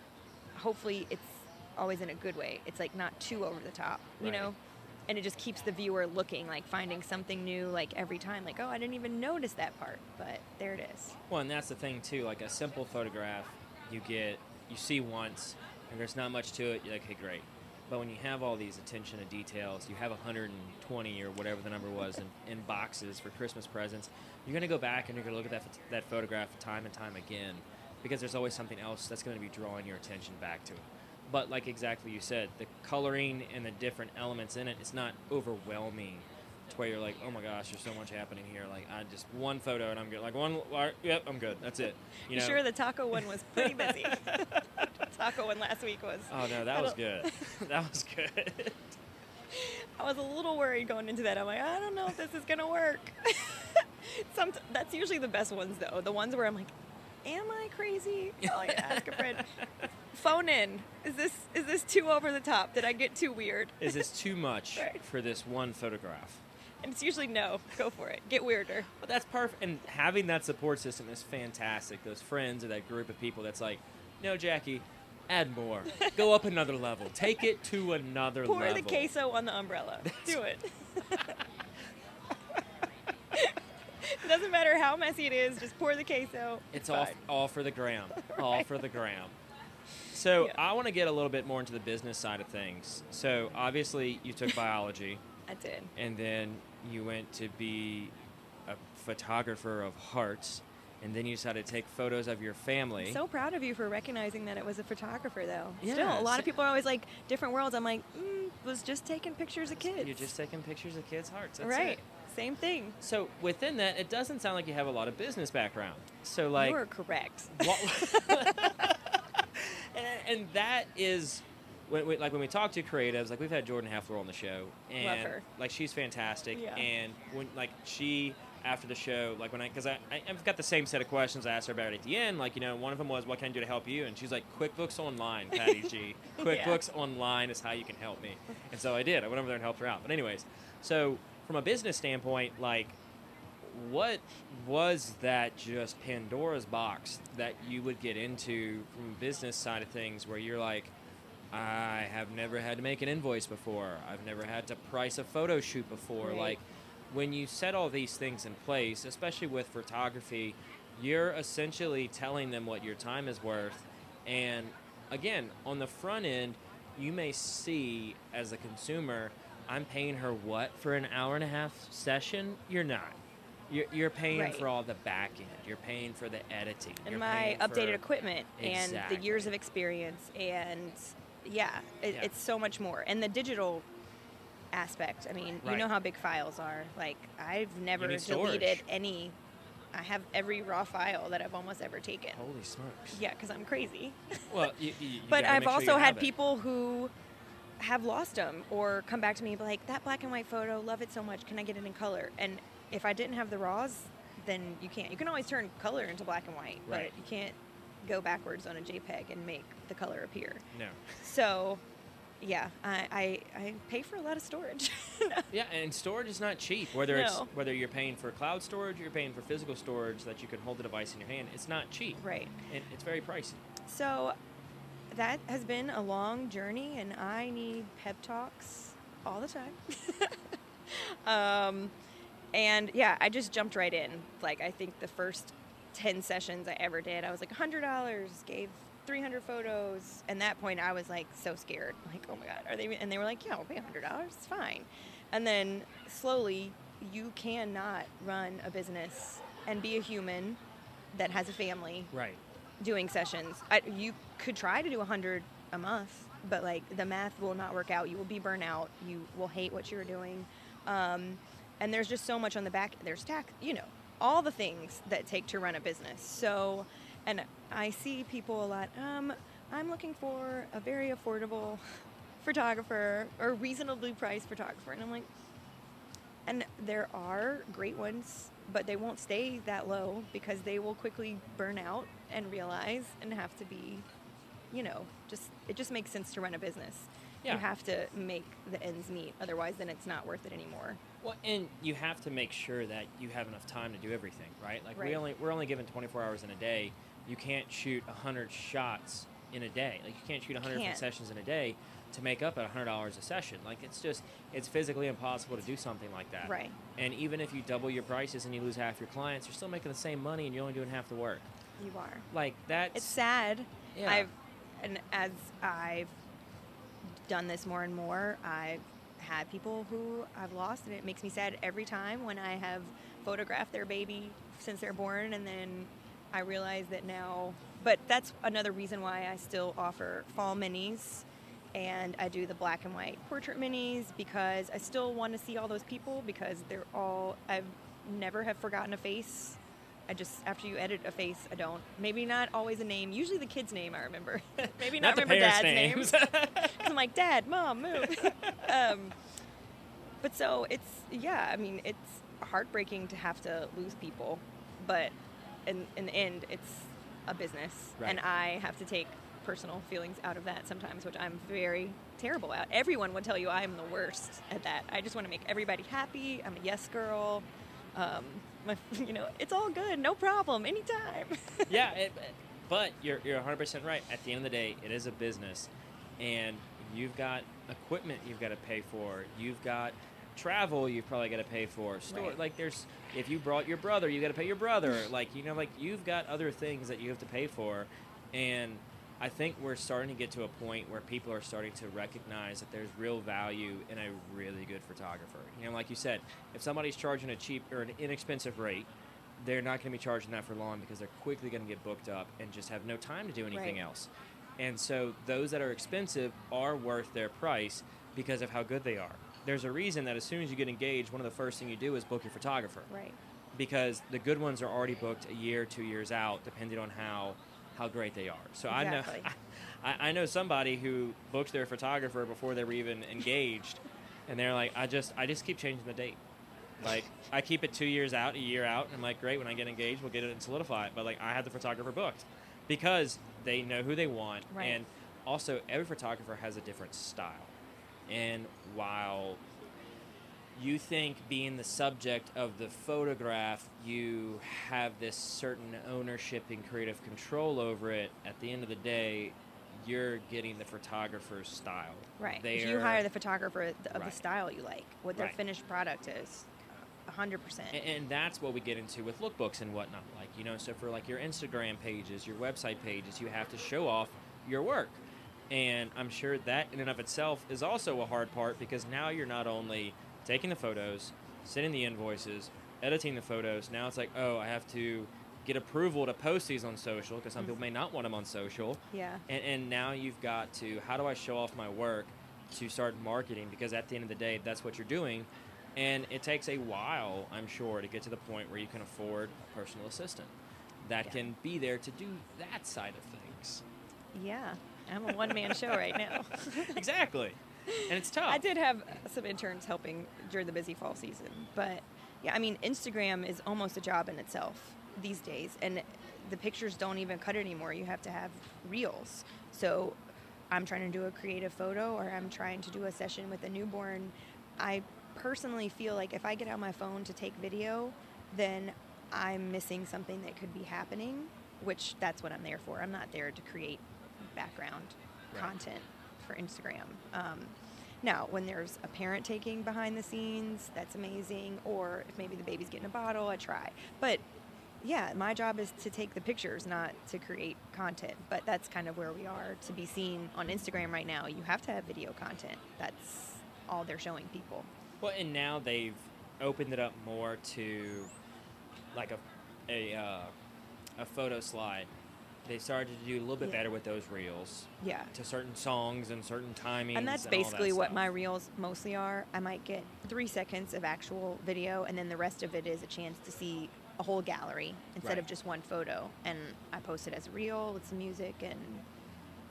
hopefully it's always in a good way. It's like not too over the top, you Right. know? And it just keeps the viewer looking, like finding something new, like every time, like, oh, I didn't even notice that part, but there it is. Well, and that's the thing too. Like a simple photograph, you get you see once, and there's not much to it. You're like, okay, great. But when you have all these attention to details, you have 120 or whatever the number was in, in boxes for Christmas presents. You're gonna go back and you're gonna look at that that photograph time and time again, because there's always something else that's gonna be drawing your attention back to it. But like exactly you said, the coloring and the different elements in it, it's not overwhelming to where you're like, oh my gosh, there's so much happening here. Like I just one photo and I'm good. Like one, yep, I'm good. That's it. You know. sure the taco one was pretty busy? taco one last week was. Oh no, that was good. that was good. I was a little worried going into that. I'm like, I don't know if this is gonna work. Some that's usually the best ones though. The ones where I'm like, Am I crazy? Oh, yeah, ask a friend. Phone in. Is this is this too over the top? Did I get too weird? Is this too much Right. for this one photograph? And it's usually no. Go for it. Get weirder. But that's perfect. And having that support system is fantastic. Those friends or that group of people that's like, no, Jackie, add more. Go up another level. Take it to another Pour level. Pour the queso on the umbrella. Do it. it doesn't matter how messy it is. Just pour the queso. It's all, all for the gram. All for the gram. So Yeah. I want to get a little bit more into the business side of things. So obviously you took biology, I did. and then you went to be a photographer of hearts, and then you decided to take photos of your family. So proud of you for recognizing that it was a photographer, though. Yeah, Still, a lot of people are always like different worlds. I'm like, mm, was just taking pictures of kids. You're just taking pictures of kids' hearts. That's right. it. Same thing. So within that, it doesn't sound like you have a lot of business background. So like, you are correct. what, and, and that is when, we, like when we talk to creatives, like we've had Jordan Heffler on the show, and her. like she's fantastic. Yeah. And when like she after the show, like when I because I, I I've got the same set of questions I asked her about at the end. Like you know, one of them was, "What can I do to help you?" And she's like, "QuickBooks Online, Patty G. QuickBooks Online is how you can help me." And so I did. I went over there and helped her out. But anyways, so from a business standpoint, like what was that just Pandora's box that you would get into from a business side of things where you're like, I have never had to make an invoice before. I've never had to price a photo shoot before. Right. Like when you set all these things in place, especially with photography, you're essentially telling them what your time is worth. And again, on the front end, you may see as a consumer, I'm paying her what for an hour and a half session? You're not. You're, you're paying Right. for all the back end. You're paying for the editing. and my updated equipment and the years of experience and yeah, it, Yeah. it's so much more. And the digital aspect i mean you know how big files are. Like i've never deleted any. I have every raw file that i've almost ever taken. Holy smokes. yeah because i'm crazy. Well, you, you, but i've sure also had it. people who have lost them or come back to me and be like that black and white photo love it so much. Can i get it in color? And if i didn't have the raws then you can't. You can always turn color into black and white Right. but you can't go backwards on a jpeg and make the color appear No. so yeah i i, I pay for a lot of storage Yeah, and storage is not cheap. Whether it's whether you're paying for cloud storage or you're paying for physical storage that you can hold the device in your hand, it's not cheap. right And it's very pricey. so that has been a long journey and i need pep talks all the time um, and yeah i just jumped right in like i think the first 10 sessions i ever did i was like $100 gave 300 photos and that point i was like so scared like oh my god are they and they were like yeah we'll pay $100 it's fine and then slowly you cannot run a business and be a human that has a family Right. doing sessions. I, you could try to do 100 a month, but like the math will not work out. You will be burnt out. You will hate what you're doing. Um, and there's just so much on the back. There's tax, you know, all the things that take to run a business. So, and I see people a lot. Um, I'm looking for a very affordable photographer or reasonably priced photographer. And I'm like, and there are great ones, but they won't stay that low because they will quickly burn out and realize and have to be, you know, just it just makes sense to run a business. Yeah. You have to make the ends meet, otherwise then it's not worth it anymore. Well, and you have to make sure that you have enough time to do everything, right? Like we only we're only given 24 hours in a day. You can't shoot 100 shots in a day. Like you can't shoot 100 Can't. sessions in a day to make up at $100 a session. Like it's just it's physically impossible to do something like that. Right. And even if you double your prices and you lose half your clients, you're still making the same money and you're only doing half the work. You are. Like that's It's sad. Yeah. I've and as I've done this more and more, I've had people who I've lost, and it makes me sad every time when I have photographed their baby since they're born, and then I realize that now. But that's another reason why I still offer fall minis. And I do the black and white portrait minis because I still want to see all those people because they're all, I've never have forgotten a face I just after you edit a face, I don't. Maybe not always a name. Usually the kid's name I remember. Maybe not, not remember dad's names. I'm like, Dad, Mom, move. um, but so it's yeah. I mean, it's heartbreaking to have to lose people, but in in the end, it's a business, and I have to take personal feelings out of that sometimes, which I'm very terrible at. Everyone would tell you I am the worst at that. I just want to make everybody happy. I'm a yes girl. Um, you know, it's all good, no problem, anytime. yeah, it, but you're you're 100 percent right. At the end of the day, it is a business, and you've got equipment you've got to pay for. You've got travel you've probably got to pay for. Store Right. like there's if you brought your brother, you got to pay your brother. Like you know, like you've got other things that you have to pay for, and I think we're starting to get to a point where people are starting to recognize that there's real value in a really good photographer. You know, like you said, if somebody's charging a cheap or an inexpensive rate, they're not going to be charging that for long because they're quickly going to get booked up and just have no time to do anything Right. else. And so those that are expensive are worth their price because of how good they are. There's a reason that as soon as you get engaged, one of the first thing you do is book your photographer right. because the good ones are already booked a year, two years out, depending on how how great they are. So Exactly. I know I, I know somebody who books their photographer before they were even engaged, and they're like, I just I just keep changing the date. Like I keep it two years out, a year out, and I'm like, great. When I get engaged, we'll get it and solidify it. But like I have the photographer booked because they know who they want, Right. and also every photographer has a different style. And while you think being the subject of the photograph, you have this certain ownership and creative control over it. At the end of the day, you're getting the photographer's style. Right. If you They're- hire the photographer of Right. the style you like, what their Right. finished product is, a hundred percent. A- and that's what we get into with lookbooks and whatnot. Like you know, so for like your Instagram pages, your website pages, you have to show off your work. And I'm sure that in and of itself is also a hard part because now you're not only taking the photos, sending the invoices, editing the photos. Now it's like, oh, I have to get approval to post these on social because some Mhm. people may not want them on social. Yeah. And, and now you've got to how do I show off my work to start marketing because at the end of the day that's what you're doing and it takes a while I'm sure to get to the point where you can afford a personal assistant that Yeah. can be there to do that side of things. Yeah. I'm a one man show right now. exactly. And it's tough. I did have some interns helping during the busy fall season, but yeah, I mean, Instagram is almost a job in itself these days, and the pictures don't even cut it anymore. You have to have reels. So I'm trying to do a creative photo or I'm trying to do a session with a newborn. I personally feel like if I get out my phone to take video, then I'm missing something that could be happening, which that's what I'm there for. I'm not there to create background Right. content for Instagram. Um, now, when there's a parent taking behind the scenes, that's amazing. Or if maybe the baby's getting a bottle, I try. But yeah, my job is to take the pictures, not to create content. But that's kind of where we are to be seen on Instagram right now. You have to have video content. That's all they're showing people. well, and now they've opened it up more to like a a uh, a photo slide. They started to do a little bit Yeah. better with those reels Yeah. to certain songs and certain timings. And that's that basically what stuff. my reels mostly are. I might get three seconds of actual video, and then the rest of it is a chance to see a whole gallery instead Right. of just one photo. And I post it as a reel with some music, and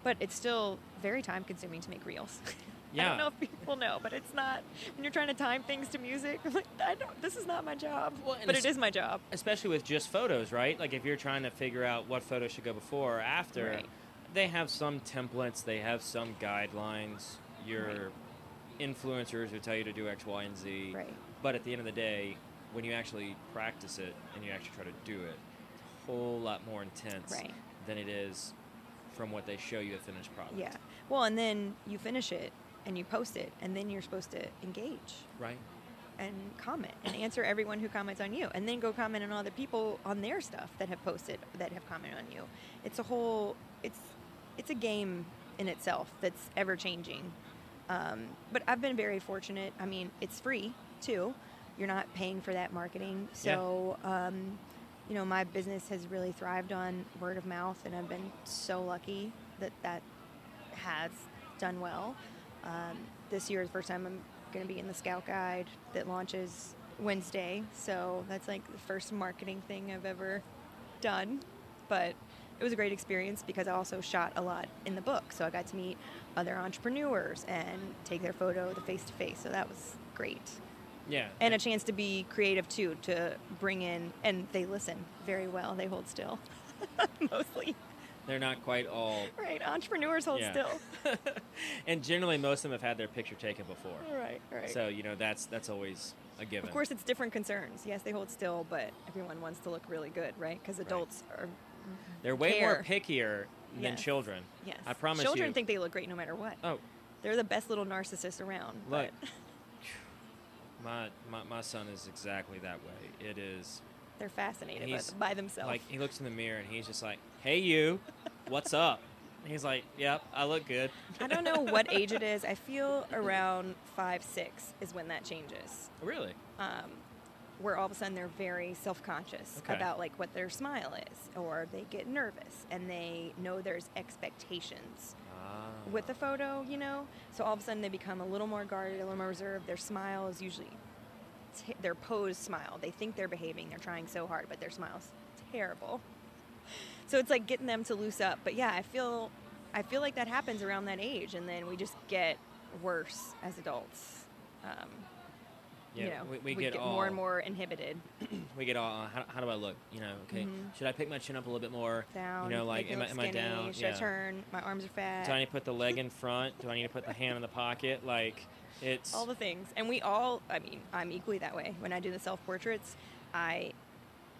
but it's still very time consuming to make reels. I don't know if people know, but it's not. When you're trying to time things to music, like, I don't. This is not my job, Well, but it it's- my job. especially with just photos, right? Like if you're trying to figure out what photo should go before or after, Right. they have some templates, they have some guidelines. Your Right. influencers who tell you to do X, Y, and Z. Right. But at the end of the day, when you actually practice it and you actually try to do it, it's a whole lot more intense Right. than it is from what they show you a finished product. Yeah. Well, and then you finish it and you post it, and then you're supposed to engage. Right. and comment and answer everyone who comments on you and then go comment on other people on their stuff that have posted that have commented on you it's a whole it's it's a game in itself that's ever changing um, but i've been very fortunate i mean it's free too you're not paying for that marketing Yeah. so um, you know my business has really thrived on word of mouth and i've been so lucky that that has done well. Um, this year is the first time I'm going to be in the Scout Guide that launches Wednesday. So that's like the first marketing thing I've ever done. But it was a great experience because I also shot a lot in the book. So I got to meet other entrepreneurs and take their photo the face to face. So that was great. Yeah. And a chance to be creative too, to bring in, and they listen very well. They hold still, mostly. They're not quite all. Right, entrepreneurs hold Yeah. still. and generally, most of them have had their picture taken before. Right, right. So you know that's that's always a given. of course, it's different concerns. Yes, they hold still, but everyone wants to look really good, right? Because adults are. they're way more pickier than Yes. children. Yes. I promise you. Children you. think they look great no matter what. Oh, They're the best little narcissists around. Look, but my, my my son is exactly that way. It is they're fascinated by, by themselves. like he looks in the mirror and he's just like, "Hey, you, what's up?" And he's like, "Yep, I look good." I don't know what age it is. I feel around five, six is when that changes. really? um, where all of a sudden they're very self-conscious Okay. about like what their smile is or they get nervous and they know there's expectations Ah. with the photo you know so all of a sudden they become a little more guarded a little more reserved their smile is usually t- their posed smile they think they're behaving they're trying so hard but their smile's terrible So it's like getting them to loose up. But yeah, I feel I feel like that happens around that age, and then we just get worse as adults. Um, Yeah, you know, we, we, get, all more and more inhibited. we get all. How, how do I look? You know, okay. Mhm. Should I pick my chin up a little bit more? Down. You know, like, am I, am I down? Should yeah. I turn? My arms are fat. Do I need to put the leg in front? Do I need to put the hand in the pocket? Like, it's all the things. And we all, I mean, I'm equally that way. When I do the self portraits, I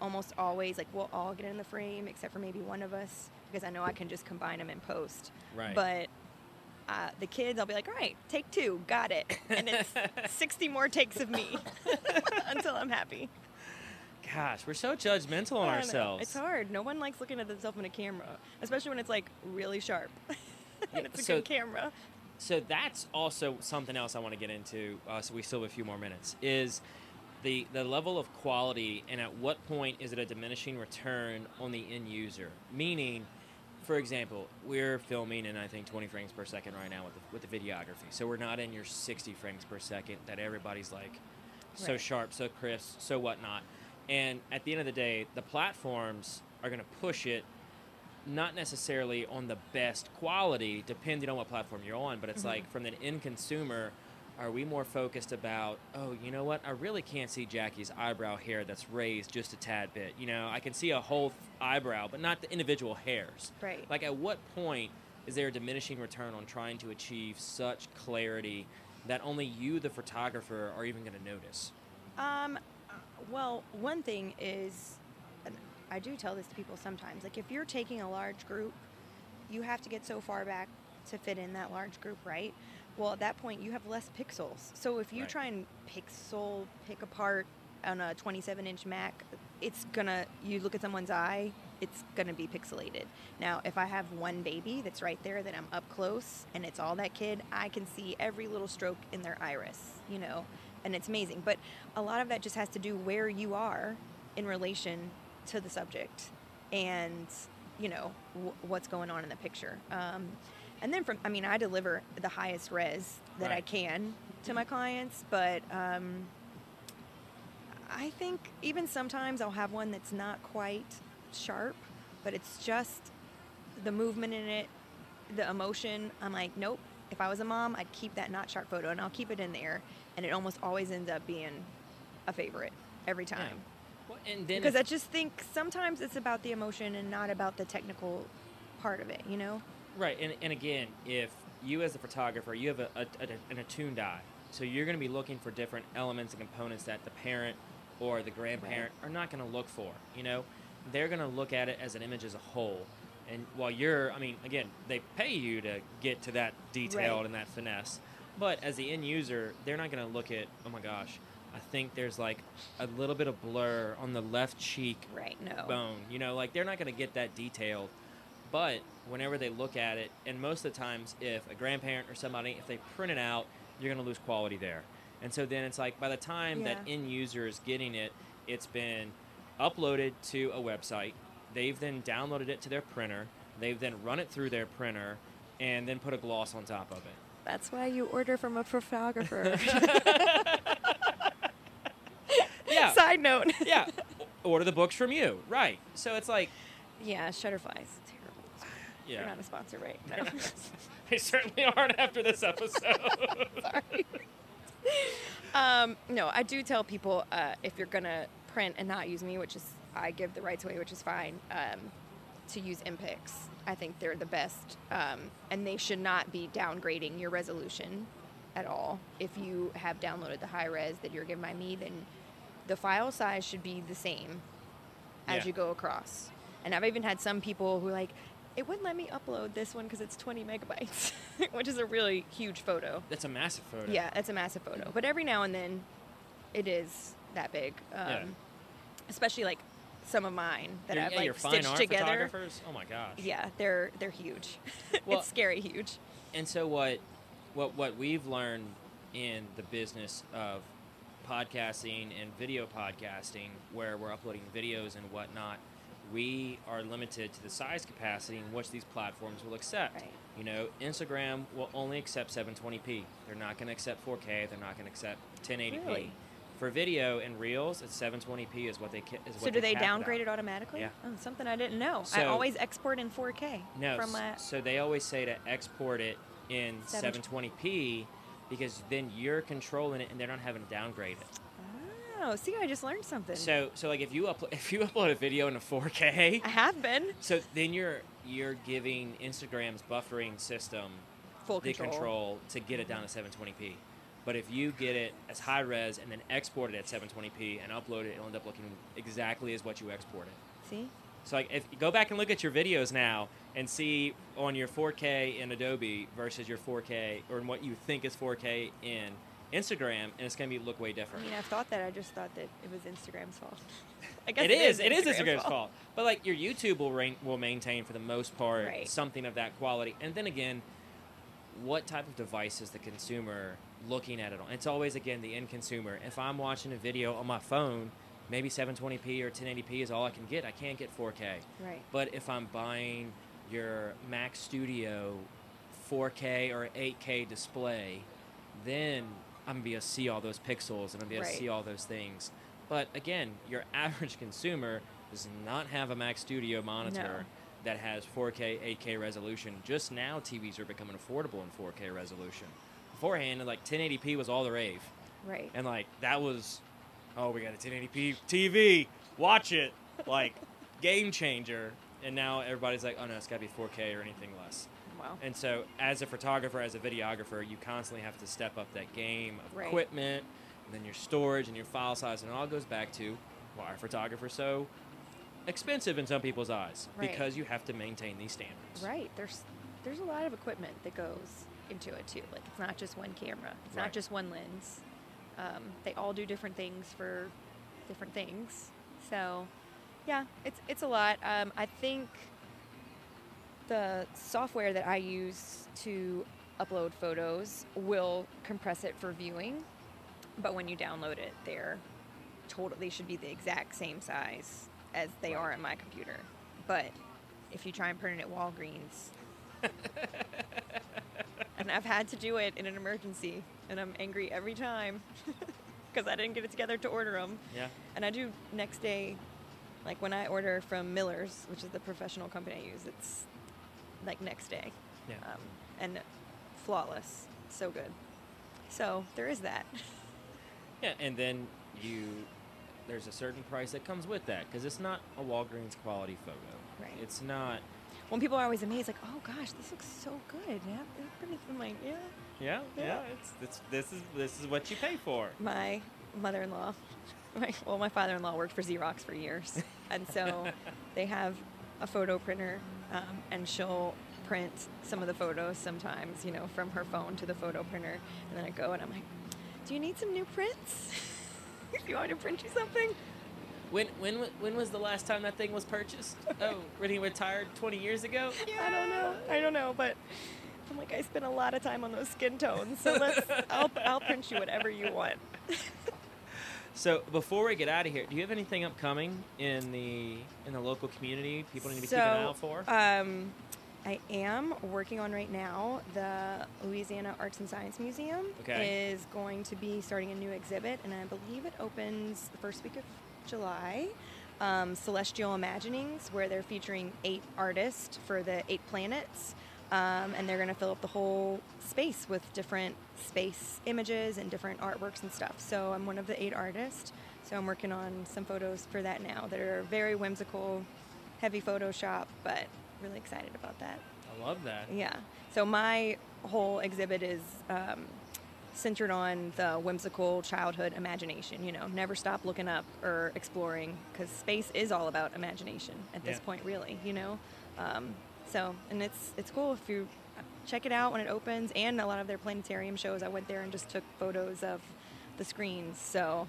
almost always, like, we'll all get in the frame except for maybe one of us because I know I can just combine them in post. right. But uh, the kids, I'll be like, all right, take two, got it. And it's 60 more takes of me until I'm happy. Gosh, we're so judgmental on ourselves. It's hard. No one likes looking at themselves in a camera, especially when it's like really sharp. and it's a so- good camera. so that's also something else I want to get into. Uh, so we still have a few more minutes. Is the the level of quality, and at what point is it a diminishing return on the end user? Meaning, for example, we're filming in I think 20 frames per second right now with the, with the videography. So we're not in your 60 frames per second that everybody's like so Right. sharp, so crisp, so whatnot. And at the end of the day, the platforms are going to push it not necessarily on the best quality, depending on what platform you're on, but it's Mhm. like from the end consumer, are we more focused about, oh, you know what? I really can't see Jackie's eyebrow hair that's raised just a tad bit. You know, I can see a whole eyebrow, but not the individual hairs. Right. Like, at what point is there a diminishing return on trying to achieve such clarity that only you, the photographer, are even going to notice? Um, well, one thing is, and I do tell this to people sometimes. Like, if you're taking a large group, you have to get so far back to fit in that large group, right? Well, at that point, you have less pixels. So if you Right. try and pixel pick apart on a 27 inch Mac, it's gonna. You look at someone's eye, it's gonna be pixelated. Now, if I have one baby that's right there that I'm up close and it's all that kid, I can see every little stroke in their iris. You know, and it's amazing. But a lot of that just has to do where you are in relation to the subject and you know w- what's going on in the picture um, and then from i mean i deliver the highest res that i can to my clients but um, i think even sometimes i'll have one that's not quite sharp but it's just the movement in it the emotion. I'm like nope. If i was a mom i'd keep that not sharp photo and i'll keep it in there. And it almost always ends up being a favorite every Yeah. time. Well, and then because I just think sometimes it's about the emotion and not about the technical part of it, you know? Right, and, and again, if you as a photographer, you have a, a, a- an attuned eye, so you're going to be looking for different elements and components that the parent or the grandparent are not going to look for. You know, they're going to look at it as an image as a whole. And while you're, I mean, again, they pay you to get to that detailed Right. and that finesse, but as the end user, they're not going to look at, oh my gosh, I think there's like a little bit of blur on the left cheek Right, no. bone. You know, like they're not going to get that detailed. But whenever they look at it, and most of the times, if a grandparent or somebody, if they print it out, you're going to lose quality there. And so then it's like by the time that end user is getting it, it's been uploaded to a website. They've then downloaded it to their printer. They've then run it through their printer and then put a gloss on top of it. That's why you order from a photographer. Yeah. Side note. yeah. Order the books from you. Right. So it's like, yeah, Shutterfly's terrible. They're not a sponsor, right? No. they certainly aren't after this episode. Sorry. um, no, I do tell people uh, if you're gonna print and not use me, which is I give the rights away, which is fine, um, to use MPix. I think they're the best, um, and they should not be downgrading your resolution at all. If you have downloaded the high res that you're given by me, then the file size should be the same as Yeah. you go across. And I've even had some people who are like, it wouldn't let me upload this one because it's 20 megabytes, which is a really huge photo. That's a massive photo. Yeah, it's a massive photo. But every now and then, it is that big. Um, Yeah. Especially like some of mine that I've yeah, like your fine stitched art together. photographers. Oh my gosh. Yeah, they're they're huge. Well- it's scary huge. And so what, what what we've learned in the business of podcasting and video podcasting, where we're uploading videos and whatnot, we are limited to the size capacity in which these platforms will accept. Right. You know, Instagram will only accept 720p. They're not going to accept 4K. They're not going to accept 1080p. Really? For video and reels, it's 720p is what they ca- is what So do they it downgrade it automatically? Yeah. Oh, something I didn't know. I always export in 4K. No, From my. so they always say to export it in 720p because then you're controlling it and they're not having to downgrade it. Oh, see, I just learned something. So so like if you upload if you upload a video into 4K, I have been so then you're you're giving Instagram's buffering system full the control. control to get it down to 720p. But if you get it as high res and then export it at 720p and upload it, it'll end up looking exactly as what you exported. See? So like if you go back and look at your videos now and see on your 4K in Adobe versus your 4K or in what you think is 4K in Instagram, and it's gonna be look way different. I mean, I've thought that. I just thought that it was Instagram's fault. I guess It is. It is Instagram's fault. But like your YouTube will rein, will maintain for the most part Right. something of that quality. And then again, what type of device is the consumer looking at it on? It's always again the end consumer. If I'm watching a video on my phone, maybe 720p or 1080p is all I can get. I can't get 4K. Right. But if I'm buying your Mac Studio 4K or 8K display, then I'm gonna be able to see all those pixels and I'm gonna be able Right. to see all those things. But again, your average consumer does not have a Mac Studio monitor No. that has 4K, 8K resolution. Just now, TVs are becoming affordable in 4K resolution. Beforehand, like 1080p was all the rave, Right. and like that was, oh, we got a 1080p TV, watch it, like game changer. And now everybody's like, oh no, it's got to be 4K or anything less. Wow. And so, as a photographer, as a videographer, you constantly have to step up that game of Right. equipment, and then your storage and your file size, and it all goes back to why are photographers so expensive in some people's eyes? Right. Because you have to maintain these standards. Right. There's there's a lot of equipment that goes into it too. Like it's not just one camera. It's Right. not just one lens. Um, they all do different things for different things. So, yeah, it's it's a lot. Um, I think the software that I use to upload photos will compress it for viewing, but when you download it, they're total. They should be the exact same size as they are on my computer. But if you try and print it at Walgreens, and I've had to do it in an emergency, and I'm angry every time because I didn't get it together to order them. Yeah. And I do next day, like when I order from Miller's, which is the professional company I use, it's like next day. Yeah. Um, and flawless. So good. So there is that. Yeah, and then you there's a certain price that comes with that because it's not a Walgreens quality photo. Right. It's not. When people are always amazed, like, oh gosh, this looks so good. Yeah, I'm like, yeah. Yeah, yeah. Yeah. It's, it's this is this is what you pay for. My mother-in-law, my, well, my father-in-law worked for Xerox for years, and so they have a photo printer, um, and she'll print some of the photos sometimes, you know, from her phone to the photo printer, and then I go and I'm like, do you need some new prints? do you want me to print you something? When when when was the last time that thing was purchased? Oh, when he retired 20 years ago? I don't know. I don't know, but I'm like, I spend a lot of time on those skin tones, so let's. I'll, I'll print you whatever you want. So before we get out of here, do you have anything upcoming in the in the local community people need to be keeping an eye out for? Um, I am working on right now. The Louisiana Arts and Science Museum Okay. is going to be starting a new exhibit, and I believe it opens the first week of July. Um, Celestial Imaginings, where they're featuring eight artists for the eight planets, um, and they're going to fill up the whole space with different space images and different artworks and stuff. So I'm one of the eight artists. So I'm working on some photos for that now that are very whimsical, heavy Photoshop, but really excited about that. I love that. Yeah. So my whole exhibit is um, centered on the whimsical childhood imagination. You know, never stop looking up or exploring because space is all about imagination at this Yeah. point, really. You know, um, so and it's it's cool if you check it out when it opens, and a lot of their planetarium shows. I went there and just took photos of the screens, so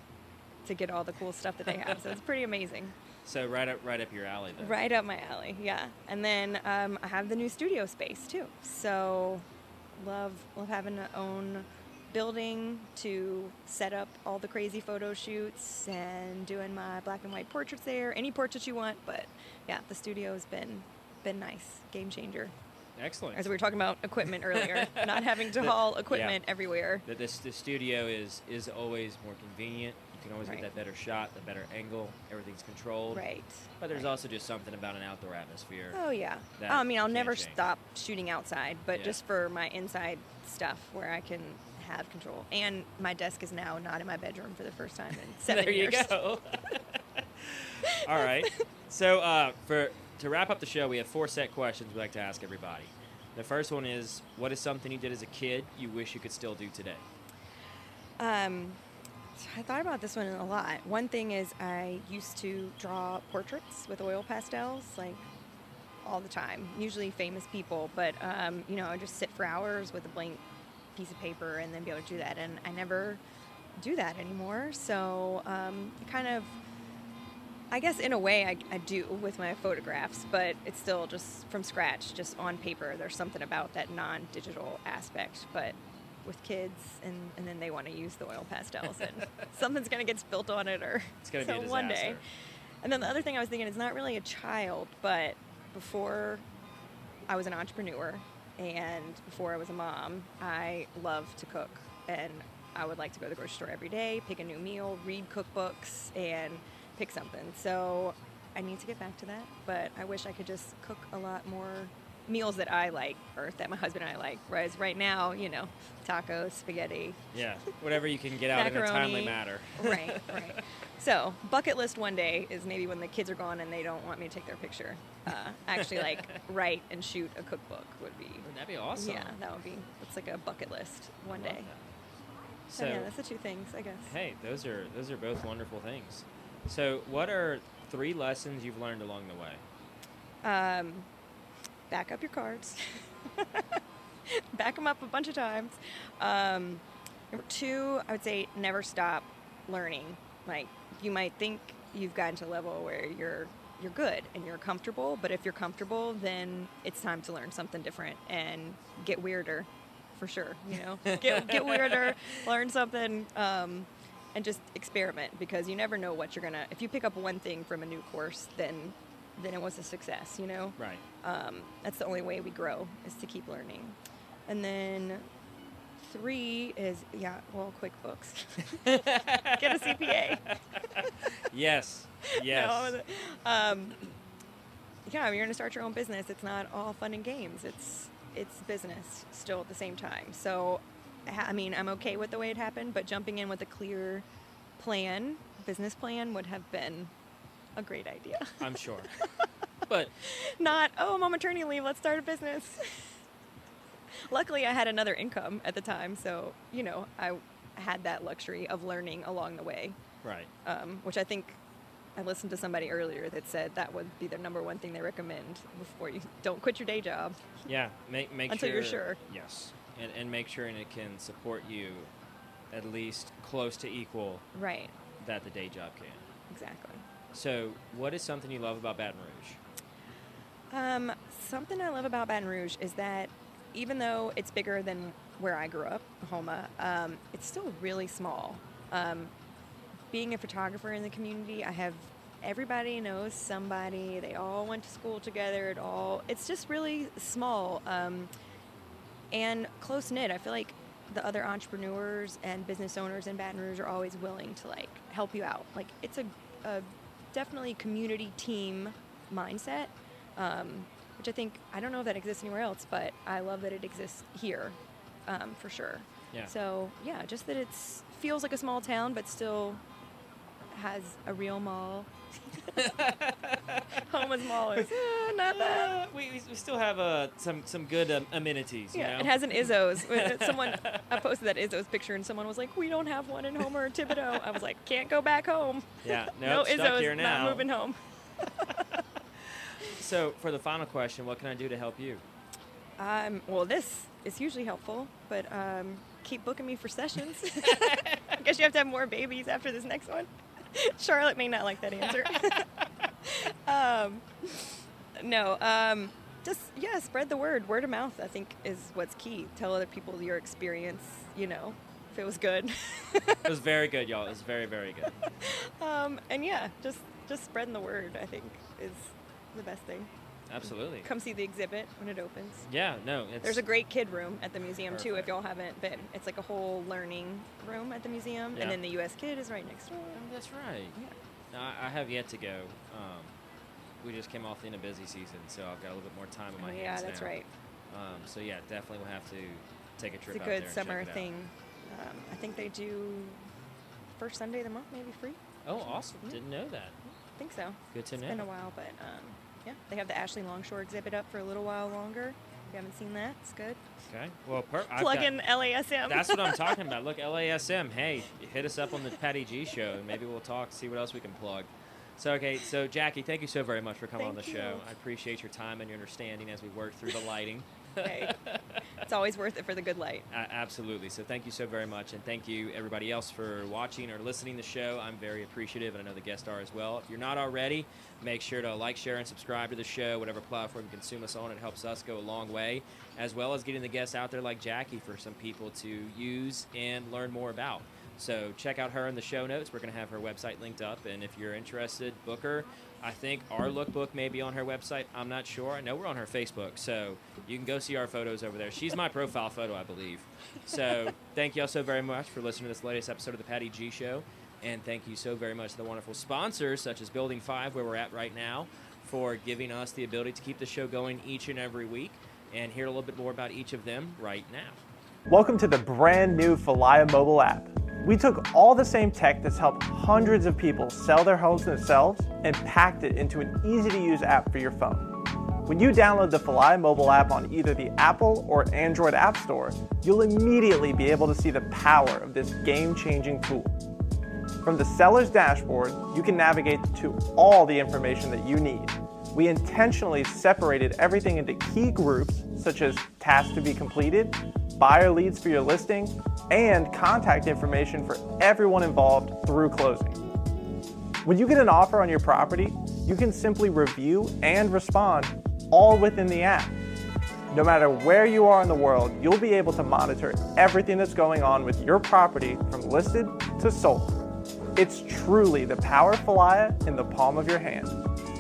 to get all the cool stuff that they have. so it's pretty amazing. So right up right up your alley then. Right up my alley, yeah. And then um, I have the new studio space too. So love love having to own building to set up all the crazy photo shoots and doing my black and white portraits there. Any portraits you want, but yeah, the studio's been been nice, game changer. Excellent. As we were talking about equipment earlier, not having to The- haul yeah. equipment everywhere. that this the studio is is always more convenient. You can always Right. get that better shot, the better angle. Everything's controlled. Right. But there's right. also just something about an outdoor atmosphere. Oh yeah. I mean, I'll never change. stop shooting outside, but Yeah. just for my inside stuff where I can have control. And my desk is now not in my bedroom for the first time in seven there you years. go. All right. So uh, for to wrap up the show, we have four set questions we like to ask everybody. The first one is, what is something you did as a kid you wish you could still do today? Um, I thought about this one a lot. One thing is I used to draw portraits with oil pastels, like all the time. Usually famous people, but um, you know, I just sit for hours with a blank piece of paper and then be able to do that. And I never do that anymore. So um, kind of, I guess in a way I, I do with my photographs, but it's still just from scratch, just on paper. There's something about that non-digital aspect, but with kids and, and then they want to use the oil pastels and something's going to get spilt on it or It's gonna so be a one day. And then the other thing I was thinking is not really a child, but before I was an entrepreneur and before I was a mom, I love to cook and I would like to go to the grocery store every day, pick a new meal, read cookbooks, and pick something. So I need to get back to that, but I wish I could just cook a lot more meals that I like or that my husband and I like. Whereas right now, you know, tacos, spaghetti, Yeah, whatever you can get out in a timely manner. right, right. So, bucket list one day is maybe when the kids are gone and they don't want me to take their picture. Uh, actually, like write and shoot a cookbook would be. Would That'd be awesome. Yeah, that would be. It's like a bucket list one day. that. So, So, yeah, that's the two things, I guess. hey, those are those are both wonderful things. So, what are three lessons you've learned along the way? Um, back up your cards. back them up a bunch of times. Um, number two, I would say never stop learning. Like you might think you've gotten to a level where you're you're good and you're comfortable, but if you're comfortable, then it's time to learn something different and get weirder, for sure. You know, get get weirder, learn something. Um, and just experiment because you never know what you're gonna. If you pick up one thing from a new course, then then it was a success. You know, Right. um, that's the only way we grow is to keep learning. And then three is yeah, well, QuickBooks. Get a CPA. Yes. Yes. No, um, yeah, you're gonna start your own business. It's not all fun and games. It's it's business still at the same time. So, I mean, I'm okay with the way it happened, but jumping in with a clear plan, business plan, would have been a great idea. I'm sure. but Not oh, I'm on maternity leave. Let's start a business. Luckily, I had another income at the time, so you know I had that luxury of learning along the way right. um, which I think I listened to somebody earlier that said that would be the number one thing they recommend before you don't quit your day job. Yeah. Make make Until sure you're sure. Yes. And and make sure and it can support you at least close to equal Right, that the day job can. exactly. So, what is something you love about Baton Rouge? Um, something I love about Baton Rouge is that even though it's bigger than where I grew up, Houma, um, it's still really small. Um, being a photographer in the community, I have everybody knows somebody. They all went to school together. It all it's just really small um, and close knit. I feel like the other entrepreneurs and business owners in Baton Rouge are always willing to like help you out. Like it's a, a definitely community team mindset, um, which I think I don't know if that exists anywhere else, but I love that it exists here um, for sure. Yeah. So yeah, just that it's feels like a small town, but still has a real mall. Houma's Mall is not that. Uh, we, we- still have uh, some some good um, amenities. Yeah, you know? it has an Izzo's. Someone I posted that Izzo's picture, and someone was like, "We don't have one in Houma or Thibodaux." I was like, "Can't go back home. Yeah. no Nope, Izzo's. here now. Not moving home." So, for the final question, what can I do to help you? Um, well, this is usually helpful, but um, keep booking me for sessions. I guess you have to have more babies after this next one. Charlotte may not like that answer. um, no, um, just yeah, spread the word. Word of mouth, I think, is what's key. Tell other people your experience. You know, if it was good. It was very good, y'all. It was very, very good. um, and yeah, just just spreading the word, I think, is the best thing. Absolutely. Come see the exhibit when it opens. Yeah, no. It's, There's a great kid room at the museum too. If y'all haven't been, it's like a whole learning room at the museum, Yeah. and then the USS Kidd is right next door. Oh, that's right. Yeah. No, I, I have yet to go. Um, we just came off the end of busy season, so I've got a little bit more time in my Oh, yeah, hands that's now. right. Um, so yeah, definitely we'll have to take a trip It's a good summer check it out. thing. Um, I think they do first Sunday of the month, maybe free. Oh, awesome! Yeah. Didn't know that. I think so. Good to It's know. been a while, but um, yeah, they have the Ashley Longshore exhibit up for a little while longer. If you haven't seen that, it's good. Okay. Well, per- Plug got- in LASM. That's what I'm talking about. Look, LASM. Hey, hit us up on the Patty G show, and maybe we'll talk, see what else we can plug. So, okay, so Jackie, thank you so very much for coming on the Thank show. I appreciate your time and your understanding as we work through the lighting. Hey. it's always worth it for the good light. A- absolutely. So, thank you so very much, and thank you everybody else for watching or listening to the show. I'm very appreciative, and I know the guests are as well. If you're not already, make sure to like, share, and subscribe to the show, whatever platform you consume us on. It helps us go a long way, as well as getting the guests out there like Jackie for some people to use and learn more about. So check out her in the show notes. We're going to have her website linked up, and if you're interested, book her. I think our lookbook may be on her website. I'm not sure. I know we're on her Facebook, so you can go see our photos over there. She's my profile photo, I believe. So thank you all so very much for listening to this latest episode of the Patty G Show, and thank you so very much to the wonderful sponsors such as Building Five, where we're at right now, for giving us the ability to keep the show going each and every week, and hear a little bit more about each of them right now. Welcome to the brand new Falaya mobile app. We took all the same tech that's helped hundreds of people sell their homes themselves and packed it into an easy to use app for your phone. When you download the Falaya mobile app on either the Apple or Android App Store, you'll immediately be able to see the power of this game changing tool. From the seller's dashboard, you can navigate to all the information that you need. We intentionally separated everything into key groups, such as tasks to be completed, buyer leads for your listing, and contact information for everyone involved through closing. When you get an offer on your property, you can simply review and respond all within the app. No matter where you are in the world, you'll be able to monitor everything that's going on with your property from listed to sold. It's truly the power of Falaya in the palm of your hand.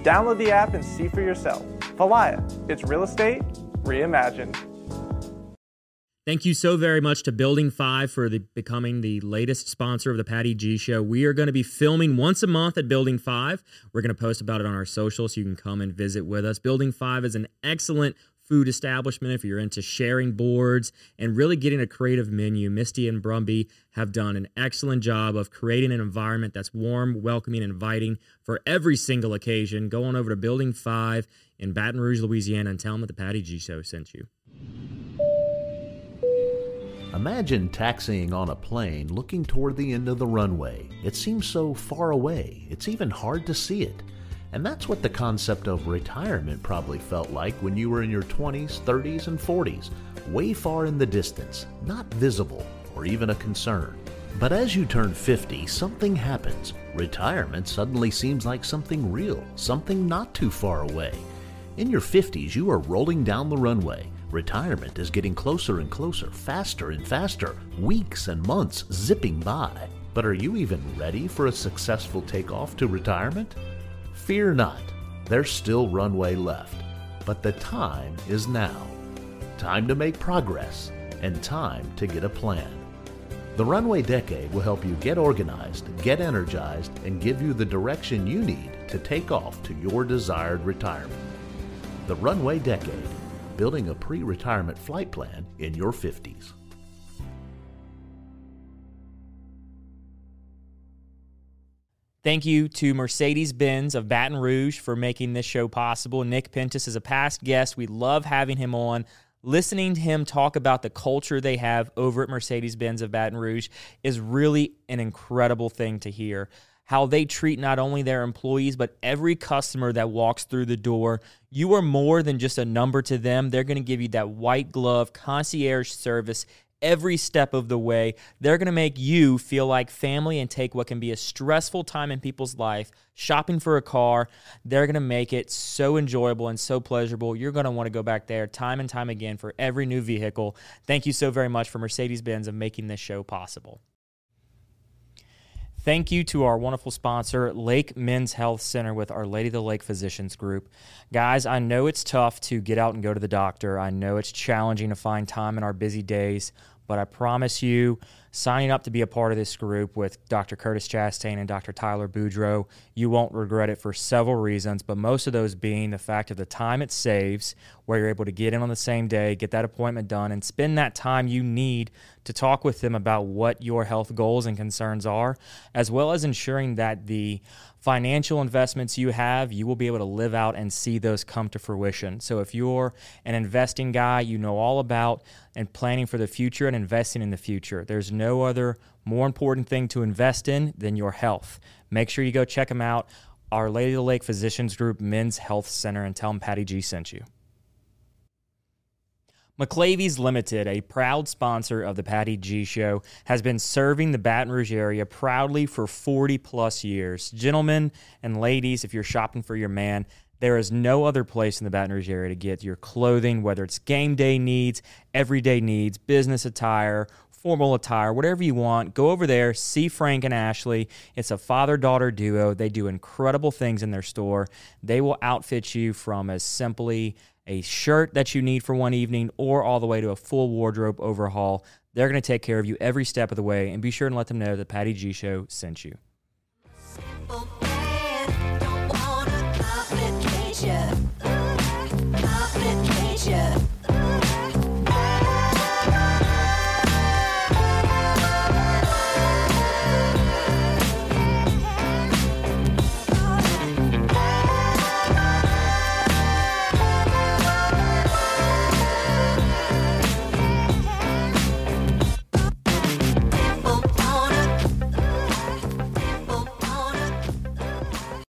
Download the app and see for yourself. Falaya, it's real estate reimagined. Thank you so very much to Building Five for the, becoming the latest sponsor of the Patty G Show. We are going to be filming once a month at Building Five. We're going to post about it on our social so you can come and visit with us. Building Five is an excellent food establishment if you're into sharing boards and really getting a creative menu. Misty and Brumby have done an excellent job of creating an environment that's warm, welcoming, and inviting for every single occasion. Go on over to Building Five in Baton Rouge, Louisiana, and tell them that the Patty G Show sent you. Imagine taxiing on a plane looking toward the end of the runway. It seems so far away, it's even hard to see it. And that's what the concept of retirement probably felt like when you were in your 20s, 30s, and 40s, way far in the distance, not visible or even a concern. But as you turn 50, something happens. Retirement suddenly seems like something real, something not too far away. In your 50s, you are rolling down the runway. Retirement is getting closer and closer, faster and faster, weeks and months zipping by. But are you even ready for a successful takeoff to retirement? Fear not, there's still runway left. But the time is now. Time to make progress and time to get a plan. The Runway Decade will help you get organized, get energized, and give you the direction you need to take off to your desired retirement. The Runway Decade, building a pre retirement flight plan in your 50s. Thank you to Mercedes Benz of Baton Rouge for making this show possible. Nick Pentis is a past guest. We love having him on. Listening to him talk about the culture they have over at Mercedes Benz of Baton Rouge is really an incredible thing to hear. How they treat not only their employees, but every customer that walks through the door. You are more than just a number to them. They're going to give you that white glove concierge service every step of the way. They're going to make you feel like family and take what can be a stressful time in people's life, shopping for a car. They're going to make it so enjoyable and so pleasurable. You're going to want to go back there time and time again for every new vehicle. Thank you so very much for Mercedes Benz of making this show possible. Thank you to our wonderful sponsor, Lake Men's Health Center, with Our Lady of the Lake Physicians Group. Guys, I know it's tough to get out and go to the doctor. I know it's challenging to find time in our busy days, but I promise you, signing up to be a part of this group with Dr. Curtis Chastain and Dr. Tyler Boudreau, you won't regret it for several reasons, but most of those being the fact of the time it saves, where you're able to get in on the same day, get that appointment done, and spend that time you need to talk with them about what your health goals and concerns are, as well as ensuring that the financial investments you have, you will be able to live out and see those come to fruition. So if you're an investing guy, you know all about and planning for the future and investing in the future. There's no other more important thing to invest in than your health. Make sure you go check them out. Our Lady of the Lake Physicians Group Men's Health Center and tell them Patty G sent you. McLavy's Limited, a proud sponsor of the Patty G Show, has been serving the Baton Rouge area proudly for 40 plus years. Gentlemen and ladies, if you're shopping for your man, there is no other place in the Baton Rouge area to get your clothing, whether it's game day needs, everyday needs, business attire, formal attire, whatever you want. Go over there, see Frank and Ashley. It's a father daughter duo. They do incredible things in their store. They will outfit you from as simply a shirt that you need for one evening or all the way to a full wardrobe overhaul. They're going to take care of you every step of the way, and be sure and let them know that Patty G Show sent you.